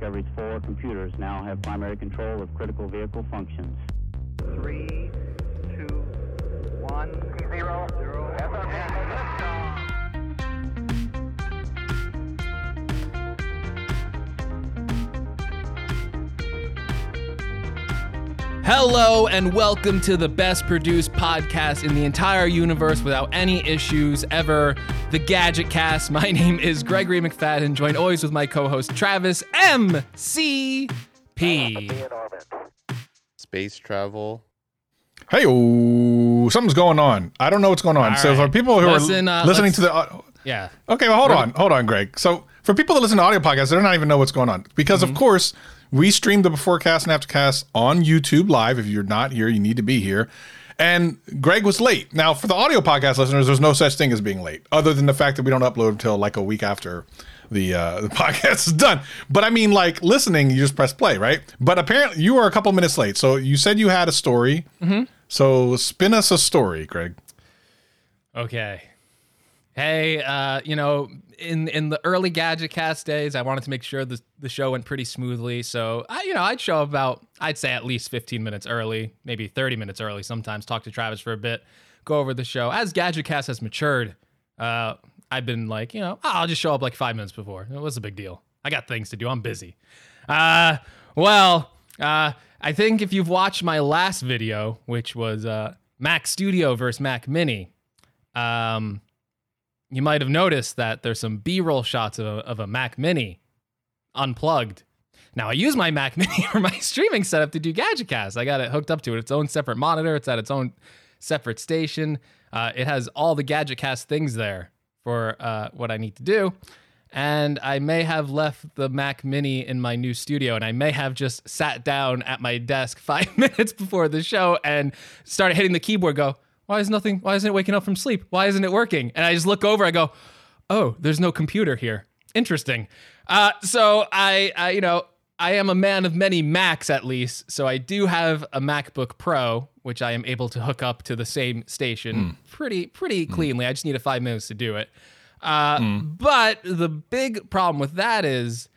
Discovery's four computers now have primary control of critical vehicle functions. Three, two, one, zero, zero. Hello and welcome to the best produced podcast in the entire universe without any issues ever, the Gadget Cast. My name is Gregory McFadden, joined always with my co-host Travis MCP. space travel. Hey, something's going on. I don't know what's going on. All so for people who Listen, are uh, listening to the uh, Yeah. okay, well, hold on, hold on, Greg. So for people that listen to audio podcasts, they don't even know what's going on because, Mm-hmm. of course, we stream the beforecast and aftercast on YouTube live. If you're not here, you need to be here. And Greg was late. Now, for the audio podcast listeners, there's no such thing as being late, other than the fact that we don't upload until like a week after the uh, the podcast is done. But I mean, like listening, you just press play, right? But apparently, you were a couple minutes late. So you said you had a story. Mm-hmm. So spin us a story, Greg. Okay. Hey, uh, you know, in in the early Gadget Cast days, I wanted to make sure the the show went pretty smoothly. So I, you know, I'd show about, I'd say at least 15 minutes early, maybe 30 minutes early. Sometimes talk to Travis for a bit, go over the show. As Gadget Cast has matured, uh, I've been like, you know, "Oh, I'll just show up like five minutes before. It was a big deal. I got things to do. I'm busy. Uh, well, uh, I think if you've watched my last video, which was uh, Mac Studio versus Mac Mini, um, you might have noticed that there's some B-roll shots of a, of a Mac Mini unplugged. Now I use my Mac Mini for my streaming setup to do GadgetCast. I got it hooked up to it. Its own separate monitor. It's at its own separate station. Uh, it has all the GadgetCast things there for uh, what I need to do. And I may have left the Mac Mini in my new studio, and I may have just sat down at my desk five minutes before the show and started hitting the keyboard. Go, why is nothing? Why isn't it waking up from sleep? Why isn't it working? And I just look over. I go, oh, there's no computer here. Interesting. Uh, so I, I, you know, I am a man of many Macs at least. So I do have a MacBook Pro, which I am able to hook up to the same station pretty, pretty cleanly. I just need a five minutes to do it. Uh, But the big problem with that is,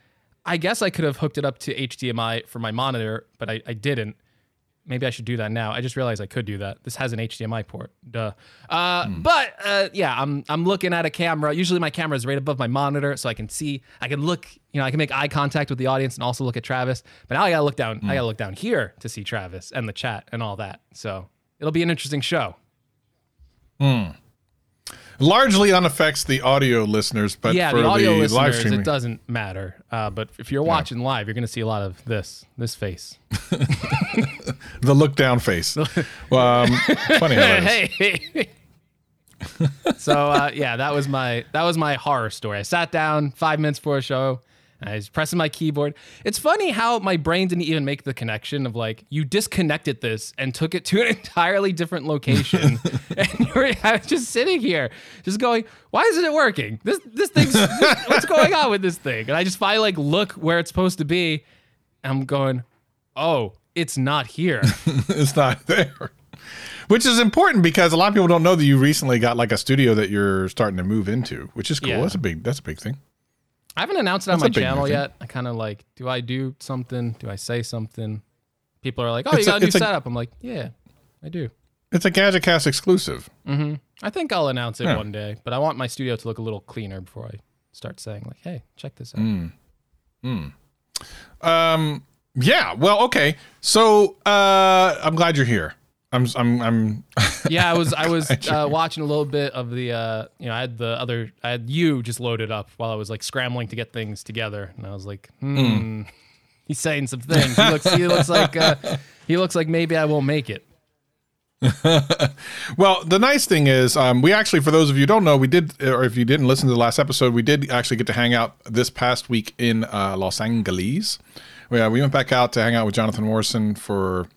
I guess I could have hooked it up to HDMI for my monitor, but I, I didn't. Maybe I should do that now. I just realized I could do that. This has an HDMI port. Duh. Uh, But uh, yeah, I'm I'm looking at a camera. Usually my camera is right above my monitor, so I can see. I can look. You know, I can make eye contact with the audience and also look at Travis. But now I gotta look down. I gotta look down here to see Travis and the chat and all that. So it'll be an interesting show. Largely unaffects the audio listeners, but yeah, for the audio live listeners, it doesn't matter. Uh, but if you're watching live, you're gonna see a lot of this this face. the look down face. um, funny how that is. hey. so uh, yeah, that was my that was my horror story. I sat down five minutes before a show. I was pressing my keyboard. It's funny how my brain didn't even make the connection of like you disconnected this and took it to an entirely different location, and you were I was just sitting here, just going, "Why isn't it working? This this thing's this, what's going on with this thing?" And I just finally like look where it's supposed to be, and I'm going, "Oh, it's not here." it's not there. Which is important because a lot of people don't know that you recently got like a studio that you're starting to move into, which is cool. Yeah. That's a big that's a big thing. I haven't announced it on That's my channel thing. yet. I kind of like, do I do something? Do I say something? People are like, oh, It's you got a new a- setup. I'm like, yeah, I do. It's a Gadget Cast exclusive. I think I'll announce it Yeah. one day, but I want my studio to look a little cleaner before I start saying like, hey, check this out. Mm. Um yeah, well, okay. So uh I'm glad you're here. I'm I'm I'm yeah, I was I was uh, watching a little bit of the uh, you know I had the other I had you just loaded up while I was like scrambling to get things together, and I was like, hmm, he's saying some things. He looks he looks like uh, he looks like maybe I won't make it. Well, the nice thing is, um, we actually, for those of you who don't know, we did, or if you didn't listen to the last episode, we did actually get to hang out this past week in uh, Los Angeles. We, uh, we went back out to hang out with Jonathan Morrison for,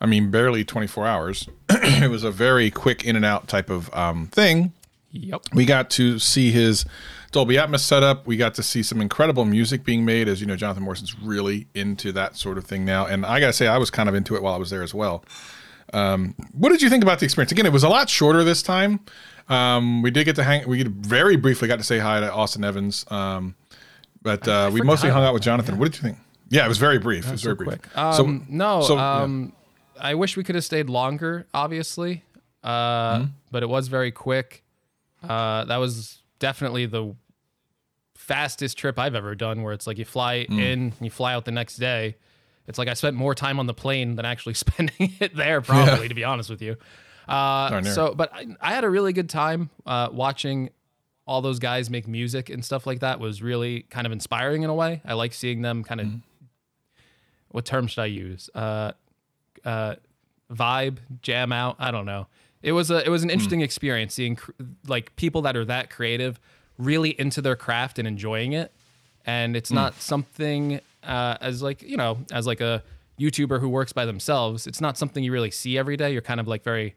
I mean, barely 24 hours. it was a very quick in and out type of um, thing. Yep. We got to see his Dolby Atmos setup. We got to see some incredible music being made. As you know, Jonathan Morrison's really into that sort of thing now. And I got to say, I was kind of into it while I was there as well. Um, what did you think about the experience? Again, it was a lot shorter this time. Um, we did get to hang. We very briefly got to say hi to Austin Evans. Um, but uh, we mostly hung out with Jonathan. What did you think? Yeah, it was very brief. It was very brief. quick. Um, no, so, um, I wish we could have stayed longer, obviously, uh, Mm-hmm. but it was very quick. Uh, that was definitely the fastest trip I've ever done, where it's like you fly Mm. in, you fly out the next day. It's like I spent more time on the plane than actually spending it there, probably, to be honest with you. Uh, so, but I, I had a really good time uh, watching all those guys make music and stuff like that. Was really kind of inspiring in a way. I like seeing them kind of Mm-hmm. what term should I use? Uh, vibe, jam out. I don't know. It was a it was an interesting experience seeing cr- like people that are that creative, really into their craft and enjoying it. And it's not something uh, as like you know as like a YouTuber who works by themselves. It's not something you really see every day. You're kind of like very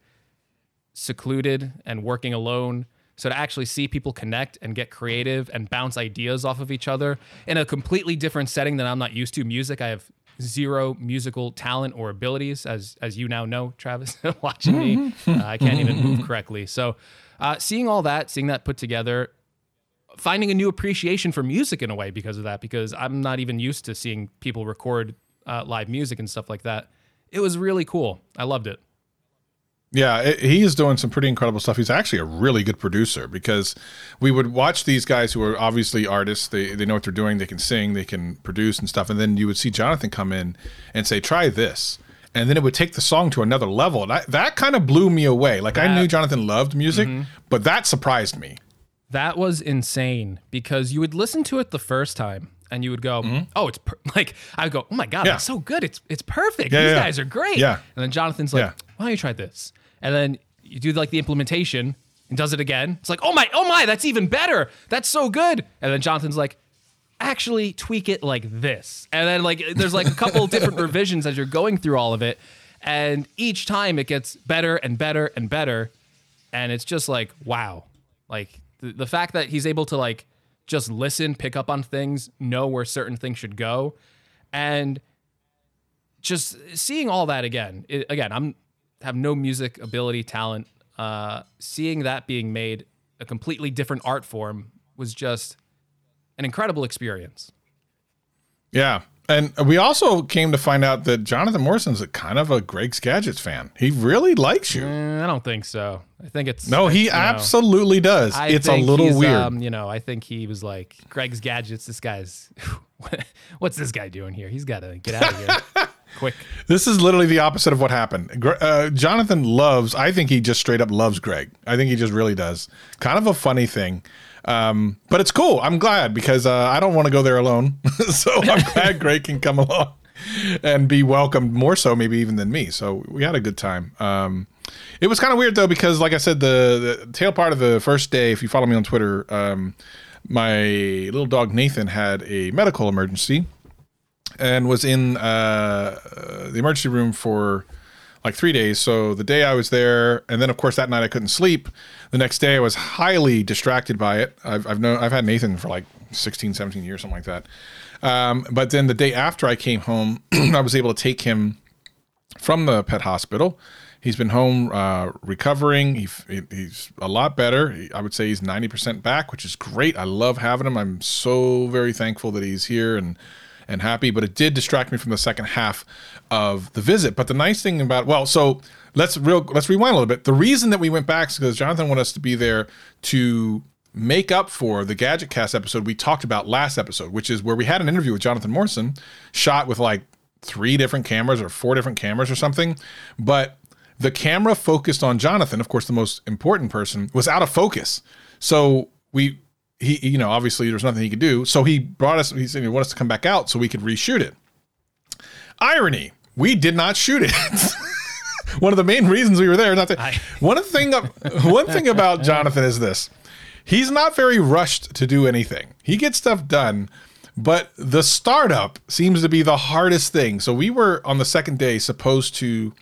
secluded and working alone. So to actually see people connect and get creative and bounce ideas off of each other in a completely different setting than I'm not used to. Music, I have zero musical talent or abilities, as as you now know, Travis, watching me. Uh, I can't even move correctly. So uh, seeing all that, seeing that put together, finding a new appreciation for music in a way because of that, because I'm not even used to seeing people record uh, live music and stuff like that. It was really cool. I loved it. Yeah, it, he is doing some pretty incredible stuff. He's actually a really good producer because we would watch these guys who are obviously artists. They they know what they're doing. They can sing. They can produce and stuff. And then you would see Jonathan come in and say, "Try this." And then it would take the song to another level. And I, that kind of blew me away. Like I knew Jonathan loved music, but that surprised me. That was insane because you would listen to it the first time and you would go, "Oh, it's per-. like," I would go, "Oh my god, Mm-hmm. Yeah. that's so good! It's it's perfect. Yeah, These yeah, guys are great." Yeah. And then Jonathan's like. "Why don't you try this?" And then you do like the implementation and does it again. It's like, "Oh my, oh my, that's even better. That's so good." And then Jonathan's like, "Actually, tweak it like this." And then like there's like a couple different revisions as you're going through all of it, and each time it gets better and better and better and it's just like wow like the, the fact that he's able to like just listen pick up on things know where certain things should go and just seeing all that again it, again i'm have no music ability talent uh seeing that being made a completely different art form was just an incredible experience Yeah. And we also came to find out that Jonathan Morrison's a kind of a Greg's Gadgets fan. He really likes you. Eh, i don't think so i think it's No, he you know, absolutely does. I it's a little weird. Um, you know, I think he was like Greg's gadgets. This guy's, what's this guy doing here? He's got to get out of here quick. This is literally the opposite of what happened. Uh, Jonathan loves, I think he just straight up loves Greg. I think he just really does. Kind of a funny thing. Um, but it's cool. I'm glad because uh, I don't want to go there alone. so I'm glad Greg can come along and be welcomed more so, maybe even than me. So we had a good time. Um, it was kind of weird though because, like I said, the, the tail part of the first day, if you follow me on Twitter, um, my little dog Nathan had a medical emergency and was in uh, uh, the emergency room for like three days. So the day I was there, and then of course that night I couldn't sleep. The next day I was highly distracted by it. I've I've known I've had Nathan for like 16, 17 years, something like that. Um, but then the day after I came home, I was able to take him from the pet hospital. He's been home uh, recovering. He, he- he's a lot better. He- I would say he's 90% back, which is great. I love having him. I'm so very thankful that he's here and and happy. But it did distract me from the second half of the visit. But the nice thing about well, so let's real let's rewind a little bit. The reason that we went back is because Jonathan wanted us to be there to make up for the Gadget Cast episode we talked about last episode, which is where we had an interview with Jonathan Morrison, shot with like three different cameras or four different cameras or something. But the camera focused on Jonathan, of course, the most important person, was out of focus. So we, he, you know, obviously there's nothing he could do. So he brought us, he said he wanted us to come back out so we could reshoot it. Irony, we did not shoot it. one of the main reasons we were there. Not to, I- one thing, one thing about Jonathan is this: he's not very rushed to do anything. He gets stuff done, but the startup seems to be the hardest thing. So we were on the second day supposed to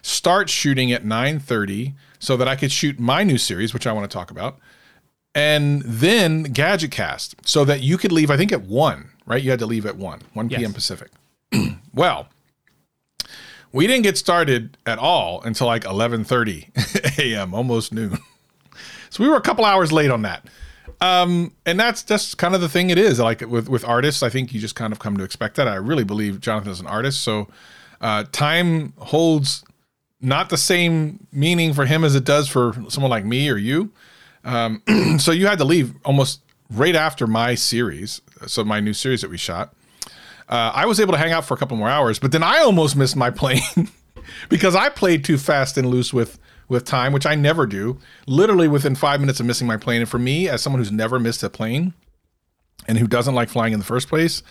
start shooting at 9:30 so that I could shoot my new series, which I want to talk about, and then GadgetCast, so that you could leave. I think at one, right? You had to leave at one, 1 p.m. Pacific. well, we didn't get started at all until like 11:30 a.m., almost noon. So we were a couple hours late on that. Um, and that's just kind of the thing it is. Like with with artists, I think you just kind of come to expect that. I really believe Jonathan is an artist, so uh, time holds not the same meaning for him as it does for someone like me or you. Um, so you had to leave almost right after my series, so my new series that we shot. Uh, I was able to hang out for a couple more hours, but then I almost missed my plane because I played too fast and loose with with time, which I never do. Literally within five minutes of missing my plane, and for me, as someone who's never missed a plane and who doesn't like flying in the first place,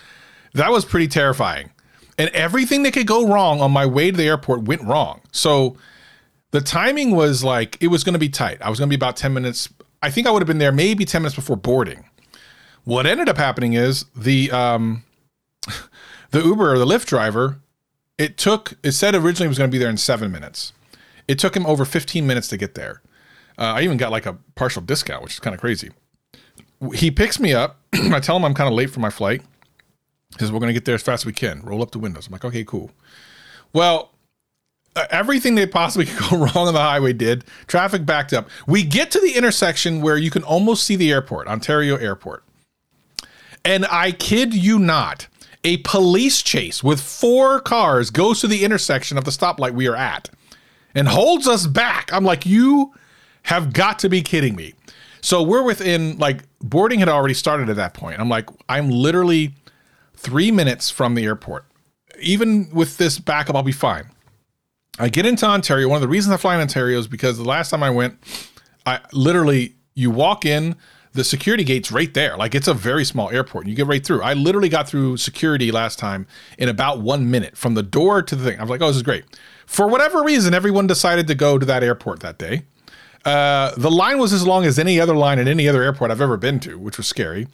that was pretty terrifying. And everything that could go wrong on my way to the airport went wrong. So the timing was like it was going to be tight. I was going to be about 10 minutes. I think I would have been there maybe 10 minutes before boarding. What ended up happening is the um the Uber or the Lyft driver, it took it said originally it was going to be there in 7 minutes. It took him over 15 minutes to get there. Uh, I even got like a partial discount, which is kind of crazy. He picks me up. I tell him I'm kind of late for my flight. He says, We're going to get there as fast as we can. Roll up the windows. I'm like, Okay, cool. Well, everything that possibly could go wrong on the highway did. Traffic backed up. We get to the intersection where you can almost see the airport, Ontario Airport. And I kid you not, a police chase with four cars goes to the intersection of the stoplight we are at and holds us back. I'm like, you have got to be kidding me. So we're within, like, boarding had already started at that point. I'm like, I'm literally three minutes from the airport. Even with this backup, I'll be fine. I get into Ontario. One of the reasons I fly in Ontario is because the last time I went, I literally, you walk in, the security gate's right there. Like it's a very small airport. And you get right through. I literally got through security last time in about one minute from the door to the thing. I was like, oh, this is great. For whatever reason, everyone decided to go to that airport that day. Uh, the line was as long as any other line at any other airport I've ever been to, which was scary.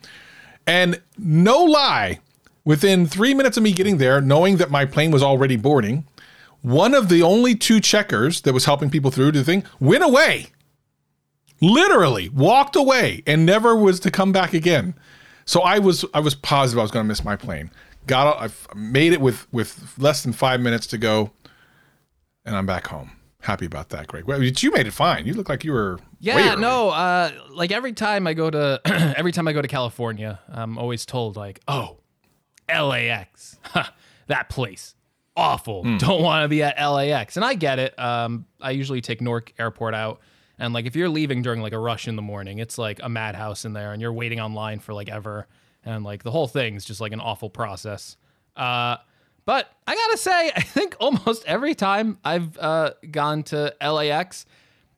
And no lie, within three minutes of me getting there, knowing that my plane was already boarding, one of the only two checkers that was helping people through the thing went away. Literally walked away and never was to come back again. So I was I was positive I was going to miss my plane. Got I made it with with less than five minutes to go, and I'm back home. Happy about that, Greg. Well, you made it fine. You look like you were. Yeah, no. Uh, like every time I go to every time I go to California, I'm always told like, "Oh, LAX, that place, awful. Hmm. Don't want to be at LAX." And I get it. Um, I usually take Newark Airport out, and like if you're leaving during like a rush in the morning, it's like a madhouse in there, and you're waiting online for like ever, and like the whole thing's just like an awful process. Uh, but I gotta say, I think almost every time I've uh, gone to LAX,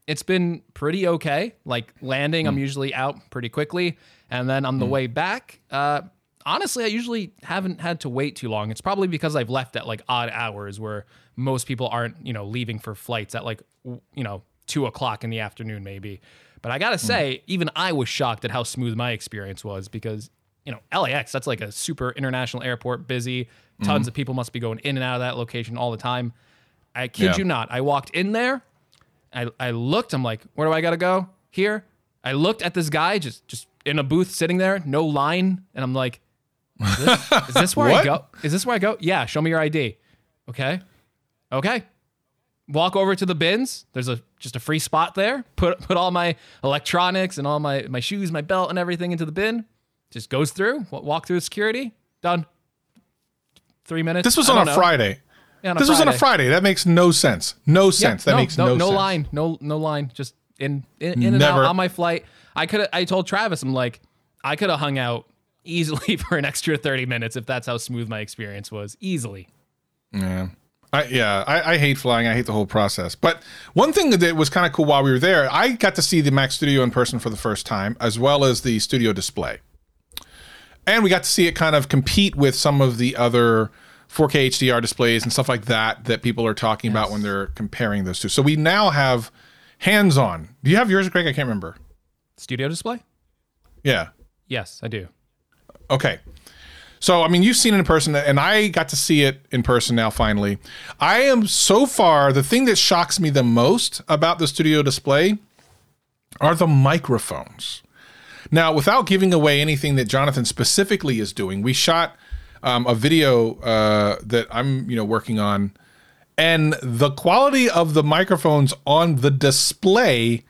it's been pretty okay. Like landing, I'm usually out pretty quickly, and then on the way back, uh, honestly, I usually haven't had to wait too long. It's probably because I've left at like odd hours where most people aren't, you know, leaving for flights at like, you know, two o'clock in the afternoon maybe. But I gotta hmm. say, even I was shocked at how smooth my experience was because you know LAX that's like a super international airport, busy. Mm-hmm. Tons of people must be going in and out of that location all the time. I kid Yeah. you not. I walked in there. I, I looked. I'm like, where do I gotta go? Here. I looked at this guy just just in a booth sitting there, no line, and I'm like, is this, is this where I go? Is this where I go? Yeah. Show me your ID. Okay. Okay. Walk over to the bins. There's a just a free spot there. Put put all my electronics and all my my shoes, my belt, and everything into the bin. Just goes through. Walk through security. Done. Three minutes. This was on a know. Friday. Yeah, on This was on a Friday. That makes no sense. No Yeah, sense. that no, makes no, no, no sense. line, no no line. Just in in, in and Never- out on my flight. I could I told Travis I'm like I could have hung out easily for an extra 30 minutes if that's how smooth my experience was. Easily. Yeah. I, yeah, I, I hate flying. I hate the whole process. But one thing that was kind of cool while we were there, I got to see the Mac Studio in person for the first time, as well as the studio display. And we got to see it kind of compete with some of the other 4K HDR displays and stuff like that that people are talking about when they're comparing those two. So we now have hands on. Do you have yours, Greg? I can't remember. Studio display? Yeah. Yes, I do. Okay. So, I mean, you've seen it in person, and I got to see it in person now, finally. I am so far, the thing that shocks me the most about the studio display are the microphones. Now, without giving away anything that Jonathan specifically is doing, we shot um, a video uh, that I'm, you know, working on, and the quality of the microphones on the display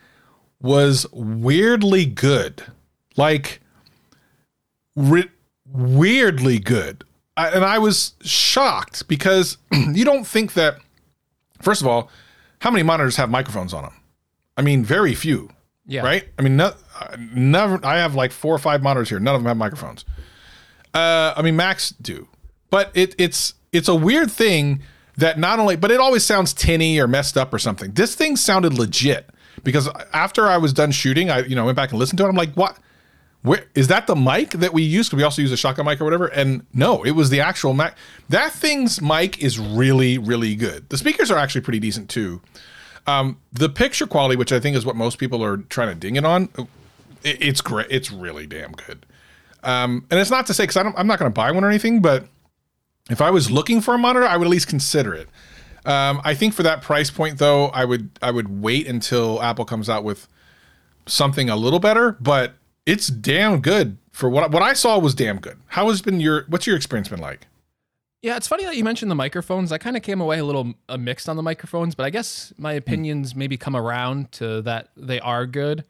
was weirdly good. like ri- weirdly good. I, and I was shocked because you don't think that. First of all, how many monitors have microphones on them? I mean, very few. Yeah. Right. I mean, no, never. I have like four or five monitors here. None of them have microphones. Uh, I mean, Macs do, but it, it's it's a weird thing that not only, but it always sounds tinny or messed up or something. This thing sounded legit because after I was done shooting, I you know went back and listened to it. I'm like, what? Where is that the mic that we use? Because we also use a shotgun mic or whatever. And no, it was the actual mic. That thing's mic is really, really good. The speakers are actually pretty decent too. Um, the picture quality, which I think is what most people are trying to ding it on, it, it's great. It's really damn good. Um, and it's not to say because I'm not going to buy one or anything, but if I was looking for a monitor, I would at least consider it. Um, I think for that price point, though, I would I would wait until Apple comes out with something a little better. But it's damn good for what what I saw was damn good. How has been your what's your experience been like? Yeah, it's funny that you mentioned the microphones. I kind of came away a little uh, mixed on the microphones, but I guess my opinions maybe come around to that they are good.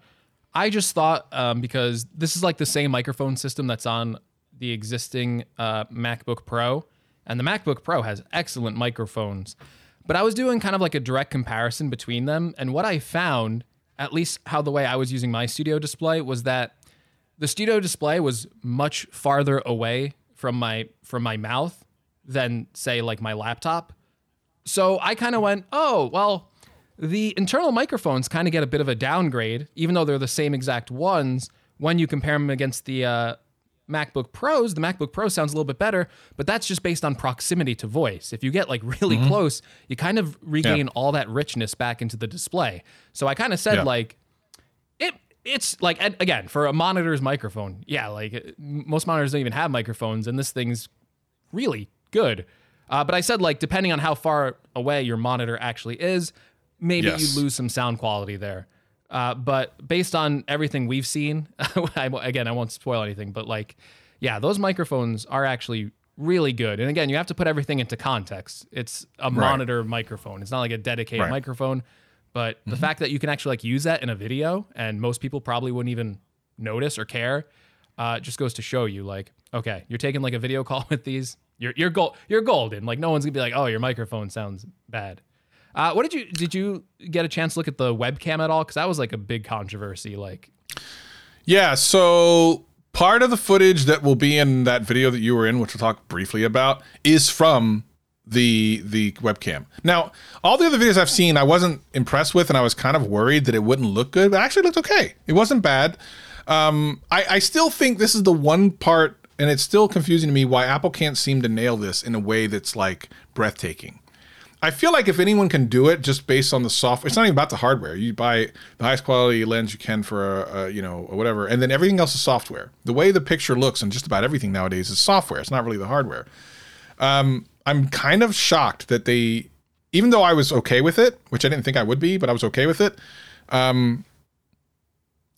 I just thought um, because this is like the same microphone system that's on the existing uh, MacBook Pro, and the MacBook Pro has excellent microphones. But I was doing kind of like a direct comparison between them, and what I found, at least how the way I was using my studio display, was that the studio display was much farther away from my from my mouth than say like my laptop. So I kind of went, "Oh, well, the internal microphones kind of get a bit of a downgrade even though they're the same exact ones when you compare them against the uh, MacBook Pros, the MacBook Pro sounds a little bit better, but that's just based on proximity to voice. If you get like really close, you kind of regain Yeah. all that richness back into the display. So I kind of said Yeah. like it's like again for a monitor's microphone yeah like uh, most monitors don't even have microphones and this thing's really good. Uh, but i said like depending on how far away your monitor actually is maybe Yes. you lose some sound quality there. Uh, but based on everything we've seen I, again i won't spoil anything but like yeah those microphones are actually really good. And again you have to put everything into context. It's a monitor microphone. It's not like a dedicated Right. Microphone but the fact that you can actually like use that in a video and most people probably wouldn't even notice or care uh, just goes to show you like okay you're taking like a video call with these you're you're gold you're golden. Like no one's gonna be like oh your microphone sounds bad. Uh, what did you did you get a chance to look at the webcam at all? Because that was like a big controversy like Yeah, so part of the footage that will be in that video that you were in, which we'll talk briefly about, is from the the webcam. Now, all the other videos I've seen, I wasn't impressed with, and I was kind of worried that it wouldn't look good, but it actually looked okay. It wasn't bad. Um, I, I still think this is the one part, and it's still confusing to me why Apple can't seem to nail this in a way that's like breathtaking. I feel like if anyone can do it just based on the software, it's not even about the hardware. You buy the highest quality lens you can for a, a you know whatever, and then everything else is software. The way the picture looks and just about everything nowadays is software. It's not really the hardware. Um, I'm kind of shocked that they, even though I was okay with it, which I didn't think I would be, but I was okay with it. Um,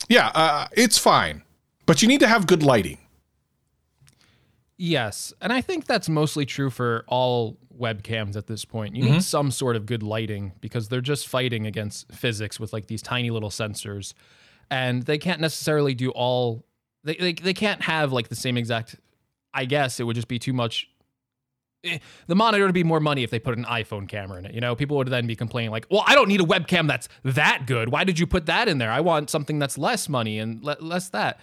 yeah, uh, it's fine, but you need to have good lighting. Yes, and I think that's mostly true for all webcams at this point. You need some sort of good lighting because they're just fighting against physics with like these tiny little sensors, and they can't necessarily do all. They they, they can't have like the same exact. I guess it would just be too much. Eh, The monitor would be more money if they put an iPhone camera in it. You know, people would then be complaining like, "Well, I don't need a webcam that's that good. Why did you put that in there? I want something that's less money and le- less that."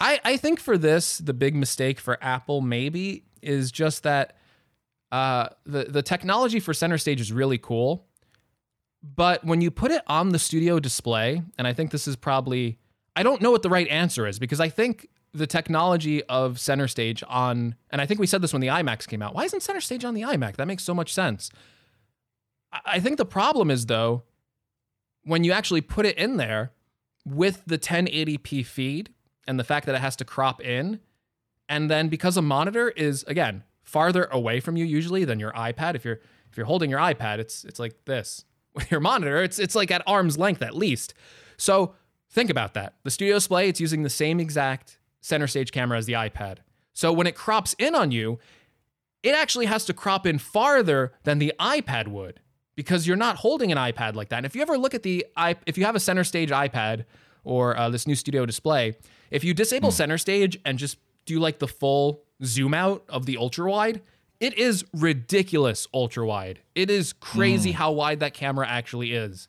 I, I think for this, the big mistake for Apple maybe is just that uh, the the technology for center stage is really cool, but when you put it on the studio display, and I think this is probably I don't know what the right answer is because I think the technology of center stage on, and I think we said this when the iMacs came out. Why isn't center stage on the iMac? That makes so much sense. I- I think the problem is though, when you actually put it in there with the 1080p feed and the fact that it has to crop in, and then because a monitor is again farther away from you usually than your iPad. If you're if you're holding your iPad, it's it's like this. With your monitor, it's it's like at arm's length at least. So think about that. The studio display, it's using the same exact center stage camera as the iPad. So when it crops in on you, it actually has to crop in farther than the iPad would because you're not holding an iPad like that. And if you ever look at the if you have a center stage iPad or uh, this new studio display, If you disable center stage and just do like the full zoom out of the ultra wide, it is ridiculous ultra wide. It is crazy how wide that camera actually is.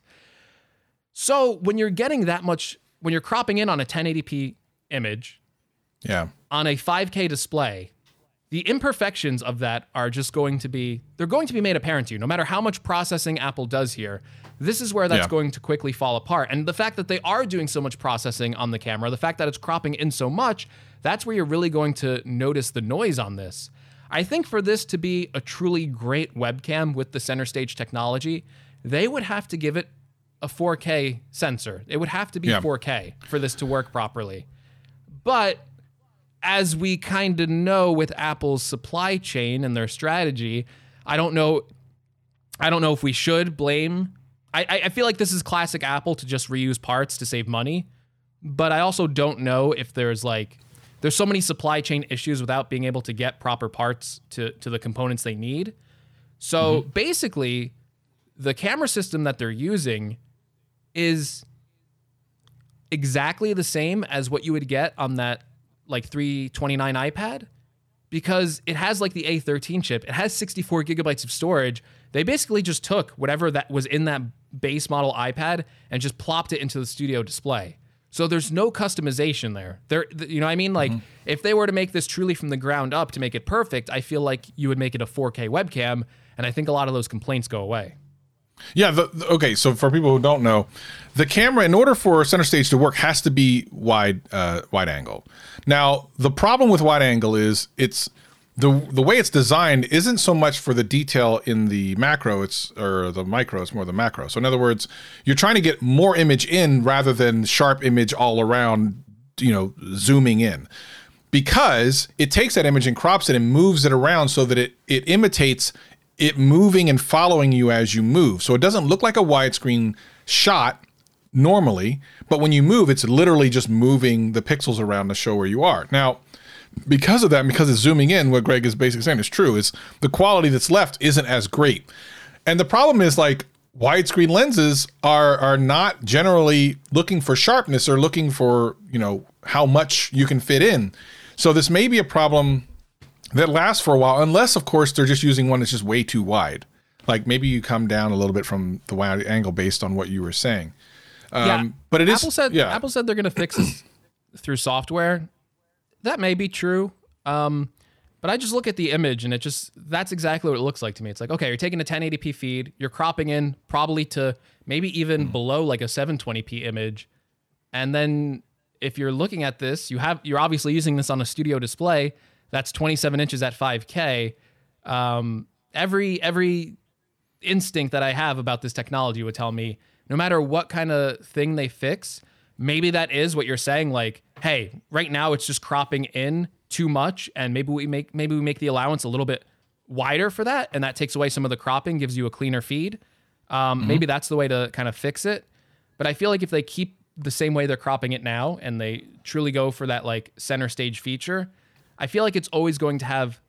So when you're getting that much, when you're cropping in on a 1080p image Yeah. on a 5K display, the imperfections of that are just going to be they're going to be made apparent to you no matter how much processing Apple does here. This is where that's Yeah. going to quickly fall apart. And the fact that they are doing so much processing on the camera, the fact that it's cropping in so much, that's where you're really going to notice the noise on this. I think for this to be a truly great webcam with the center stage technology, they would have to give it a 4K sensor. It would have to be Yeah. 4K for this to work properly. But as we kind of know with Apple's supply chain and their strategy, I don't know. I don't know if we should blame. I, I- I feel like this is classic Apple to just reuse parts to save money, but I also don't know if there's like there's so many supply chain issues without being able to get proper parts to to the components they need. So mm-hmm. basically, the camera system that they're using is exactly the same as what you would get on that like 329 iPad because it has like the A13 chip. It has 64 gigabytes of storage. They basically just took whatever that was in that base model iPad and just plopped it into the studio display. So there's no customization there. There, you know what I mean? Like mm-hmm. if they were to make this truly from the ground up to make it perfect, I feel like you would make it a 4K webcam, and I think a lot of those complaints go away. Yeah. The, okay. So for people who don't know, the camera, in order for center stage to work, has to be wide, uh, wide angle. Now, the problem with wide angle is it's the the way it's designed isn't so much for the detail in the macro, it's or the micro. It's more the macro. So in other words, you're trying to get more image in rather than sharp image all around. You know, zooming in because it takes that image and crops it and moves it around so that it it imitates it moving and following you as you move. So it doesn't look like a widescreen shot normally, but when you move, it's literally just moving the pixels around to show where you are. Now, because of that, because it's zooming in, what Greg is basically saying is true, is the quality that's left isn't as great. And the problem is like widescreen lenses are are not generally looking for sharpness or looking for, you know, how much you can fit in. So this may be a problem that lasts for a while, unless of course they're just using one that's just way too wide. Like maybe you come down a little bit from the wide angle based on what you were saying. Um, but it is Apple said yeah. Apple said they're going to fix this through software. That may be true. Um, but I just look at the image and it just that's exactly what it looks like to me. It's like, okay, you're taking a 1080p feed, you're cropping in probably to maybe even below like a 720p image. And then if you're looking at this, you have you're obviously using this on a studio display that's 27 inches at 5K. Um, every every instinct that I have about this technology would tell me no matter what kind of thing they fix, maybe that is what you're saying like, hey, right now it's just cropping in too much and maybe we make maybe we make the allowance a little bit wider for that and that takes away some of the cropping, gives you a cleaner feed. Um, maybe that's the way to kind of fix it. But I feel like if they keep the same way they're cropping it now and they truly go for that like center stage feature, I feel like it's always going to have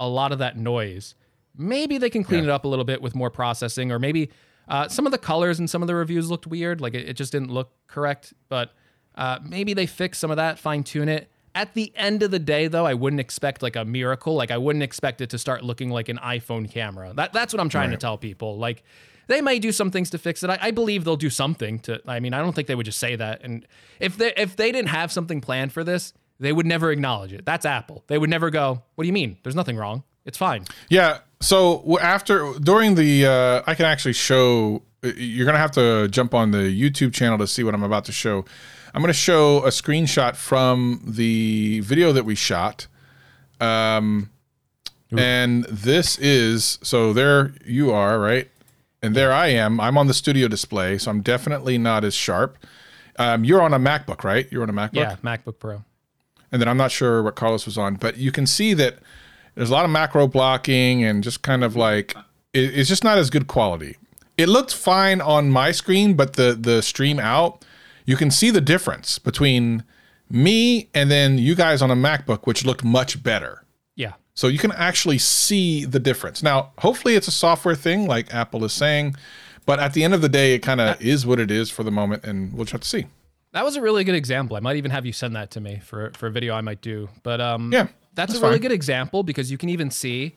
a lot of that noise. Maybe they can clean it up a little bit with more processing, or maybe uh, some of the colors and some of the reviews looked weird. Like it, it just didn't look correct. But uh, maybe they fix some of that, fine tune it. At the end of the day, though, I wouldn't expect like a miracle. Like I wouldn't expect it to start looking like an iPhone camera. That that's what I'm trying to tell people. Like they may do some things to fix it. I, I believe they'll do something to. I mean, I don't think they would just say that. And if they if they didn't have something planned for this, they would never acknowledge it. That's Apple. They would never go. What do you mean? There's nothing wrong. It's fine. Yeah. So after during the, uh, I can actually show. You're gonna have to jump on the YouTube channel to see what I'm about to show. I'm gonna show a screenshot from the video that we shot. Um, and this is so there you are, right? And there I am. I'm on the studio display, so I'm definitely not as sharp. Um, you're on a MacBook, right? You're on a MacBook. Yeah, MacBook Pro. And then I'm not sure what Carlos was on, but you can see that there's a lot of macro blocking and just kind of like it, it's just not as good quality. It looked fine on my screen, but the the stream out, you can see the difference between me and then you guys on a MacBook, which looked much better. Yeah. So you can actually see the difference. Now, hopefully it's a software thing like Apple is saying, but at the end of the day, it kind of uh, is what it is for the moment, and we'll just have to see. That was a really good example. I might even have you send that to me for for a video I might do. But um, Yeah, that's, that's a really fine. good example because you can even see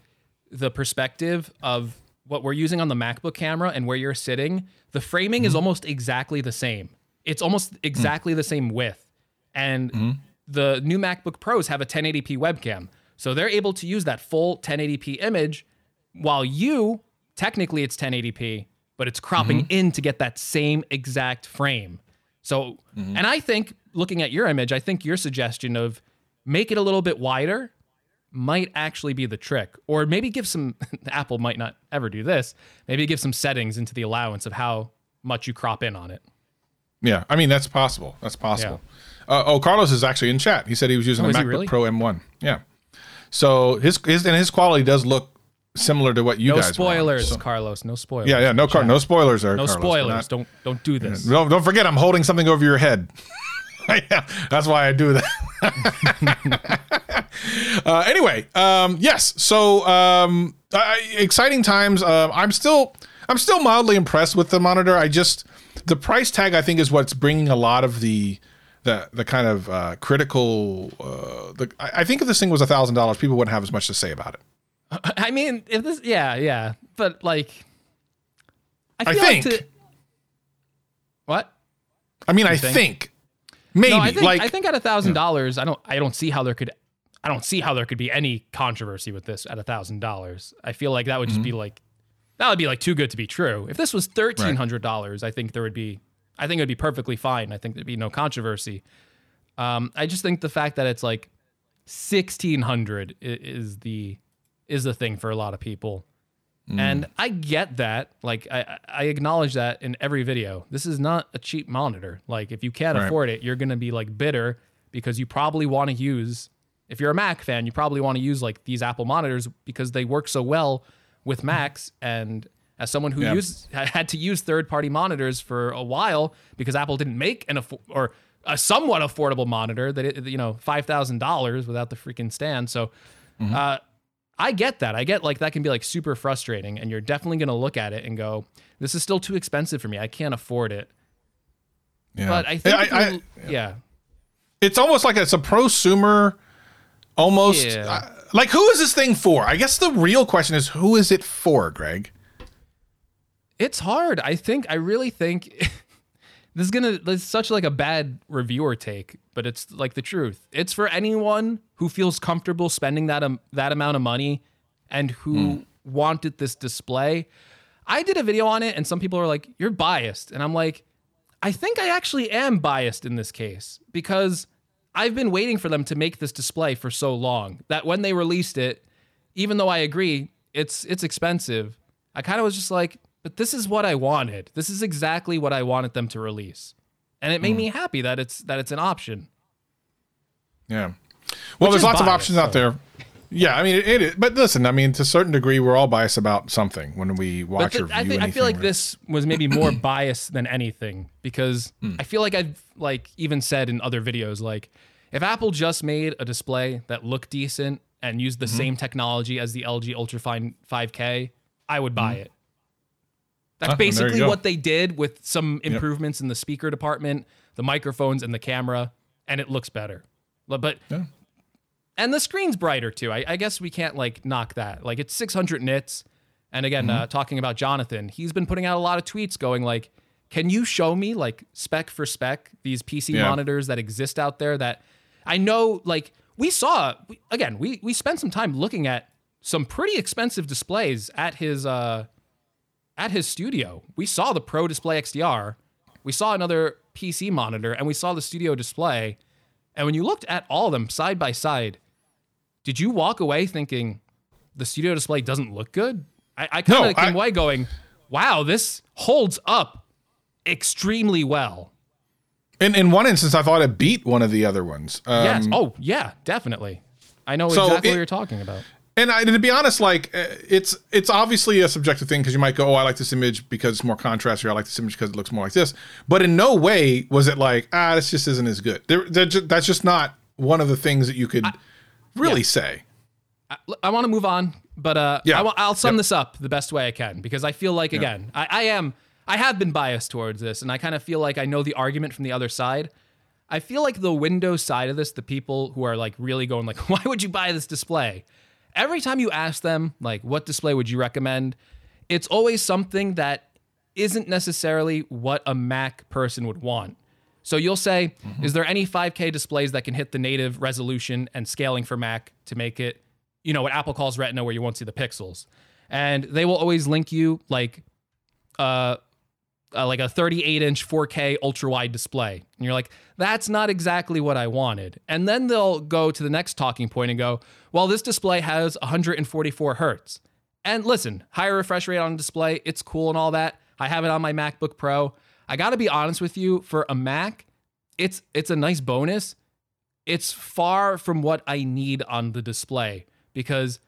the perspective of what we're using on the MacBook camera and where you're sitting. The framing Mm-hmm. is almost exactly the same. It's almost Mm. exactly the same width, and Mm-hmm. the new MacBook Pros have a 1080p webcam, so they're able to use that full 1080p image, while you technically it's 1080p, but it's cropping Mm-hmm. in to get that same exact frame. So, Mm-hmm. and I think looking at your image, I think your suggestion of make it a little bit wider might actually be the trick. Or maybe give some, Apple might not ever do this, maybe give some settings into the allowance of how much you crop in on it. Yeah, I mean that's possible. That's possible. Uh, oh, Carlos is actually in chat. He said he was using Oh, a MacBook really? Pro M1. Yeah. So his his and his quality does look similar to what you No guys. on. spoilers, So- Carlos. No spoilers. yeah, yeah. No car, no spoilers there. No Carlos. Spoilers. not- Don't don't do this. Don't, don't forget, I'm holding something over your head. yeah, that's why I do that. uh, anyway, um, yes. So um, I, exciting times. Uh, I'm still, I'm still mildly impressed with the monitor. I just the price tag. I think is what's bringing a lot of the. The, the kind of uh, critical uh, the I, I think if this thing was a thousand dollars people wouldn't have as much to say about it I mean, if this, yeah, yeah, but like, I I think. like to, what? I mean I think? think, maybe No, I think like I think at a thousand dollars, I don't I don't see how there could I don't see how there could be any controversy with this at a thousand dollars. I feel like that would just be Mm-hmm. like that would be like too good to be true. If this was thirteen hundred dollars, I think there would be I think it would be perfectly fine. I think there'd be no controversy. Um, I just think the fact that it's like sixteen hundred is the is the thing for a lot of people. Mm. And I get that. Like I, I acknowledge that in every video. This is not a cheap monitor. Like if you can't Right. afford it, you're gonna be like bitter because you probably want to use. If you're a Mac fan, you probably want to use like these Apple monitors because they work so well with Macs. And as someone who Yeah. used had to use third party monitors for a while because Apple didn't make an affo- or a somewhat affordable monitor that it, you know five thousand dollars without the freaking stand. So. Uh, I get that. I get like that can be like super frustrating, and you're definitely going to look at it and go, "This is still too expensive for me. I can't afford it." yeah. But I think, if I- you- yeah, it's almost like it's a prosumer almost Yeah. uh, like who is this thing for i guess the real question is who is it for greg it's hard. I think. I really think this is gonna. This is such like a bad reviewer take, but it's like the truth. It's for anyone who feels comfortable spending that um, that amount of money, and who wanted this display. I did a video on it, and some people are like, "You're biased," and I'm like, I think I actually am biased in this case because I've been waiting for them to make this display for so long that when they released it, even though I agree it's it's expensive, I kind of was just like, but this is what I wanted. This is exactly what I wanted them to release. And it made me hmm. happy that it's that it's an option. yeah well Which there's lots of biased, options out there yeah i mean it, it is but listen i mean to a certain degree we're all biased about something when we watch But or th- view I, anything I feel like this was maybe more biased than anything because hmm. I feel like I've like even said in other videos like if Apple just made a display that looked decent and used the mm-hmm. same technology as the LG Ultrafine 5K, I would buy mm-hmm. it. That's basically what they did with some improvements in the speaker department, the microphones and the camera, and it looks better. But but- Yeah. and the screen's brighter too. I, I guess we can't like knock that. Like it's 600 nits. And again, Mm-hmm. uh, talking about Jonathan, he's been putting out a lot of tweets going like, "Can you show me like spec for spec these PC Yeah. monitors that exist out there that I know like we saw we, again, we we spent some time looking at some pretty expensive displays at his uh at his studio. We saw the Pro Display XDR, we saw another PC monitor, and we saw the studio display. And when you looked at all of them side by side, did you walk away thinking the studio display doesn't look good? I, I kind No, of came I- away going, wow, this holds up extremely well. in, in one instance i thought it beat one of the other ones um, yes. Oh, yeah, definitely. I know So exactly it- what you're talking about. And I, to be honest, like uh, it's it's obviously a subjective thing because you might go, "Oh, I like this image because it's more contrast," or "I like this image because it looks more like this." But in no way was it like, "Ah, this just isn't as good." There, there ju- that's just not one of the things that you could really say. I, I want to move on, but uh, Yeah. I, will sum Yep. this up the best way I can because I feel like again, I, I am I have been biased towards this, and I kind of feel like I know the argument from the other side. I feel like the Windows side of this, the people who are like really going like, why would you buy this display? Every time you ask them like, what display would you recommend? It's always something that isn't necessarily what a Mac person would want. So you'll say, is there any 5K displays that can hit the native resolution and scaling for Mac to make it, you know, what Apple calls Retina, where you won't see the pixels? And they will always link you like, uh, uh, like a 38 inch 4K ultra wide display. And you're like, that's not exactly what I wanted. And then they'll go to the next talking point and go, well, this display has 144 hertz. And listen, higher refresh rate on display, it's cool and all that. I have it on my MacBook Pro. I got to be honest with you, for a Mac, it's it's a nice bonus. It's far from what I need on the display because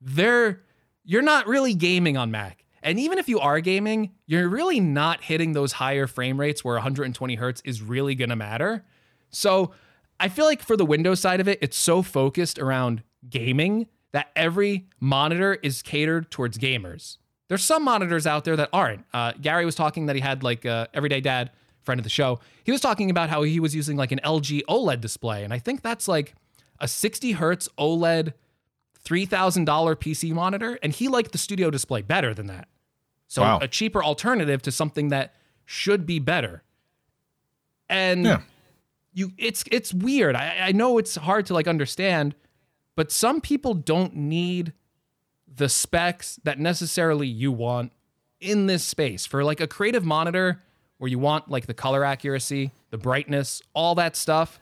they're you're not really gaming on Mac. And even if you are gaming, you're really not hitting those higher frame rates where 120 hertz is really going to matter. So I feel like for the Windows side of it, it's so focused around gaming that every monitor is catered towards gamers. There's some monitors out there that aren't. Uh, Gary was talking that he had like uh, Everyday Dad, friend of the show. He was talking about how he was using like an LG OLED display, and I think that's like a 60 hertz OLED, three thousand dollar PC monitor, and he liked the studio display better than that. So Wow. a cheaper alternative to something that should be better. And Yeah. you it's it's weird. I, I know it's hard to like understand, but some people don't need the specs that necessarily you want in this space for like a creative monitor where you want like the color accuracy, the brightness, all that stuff.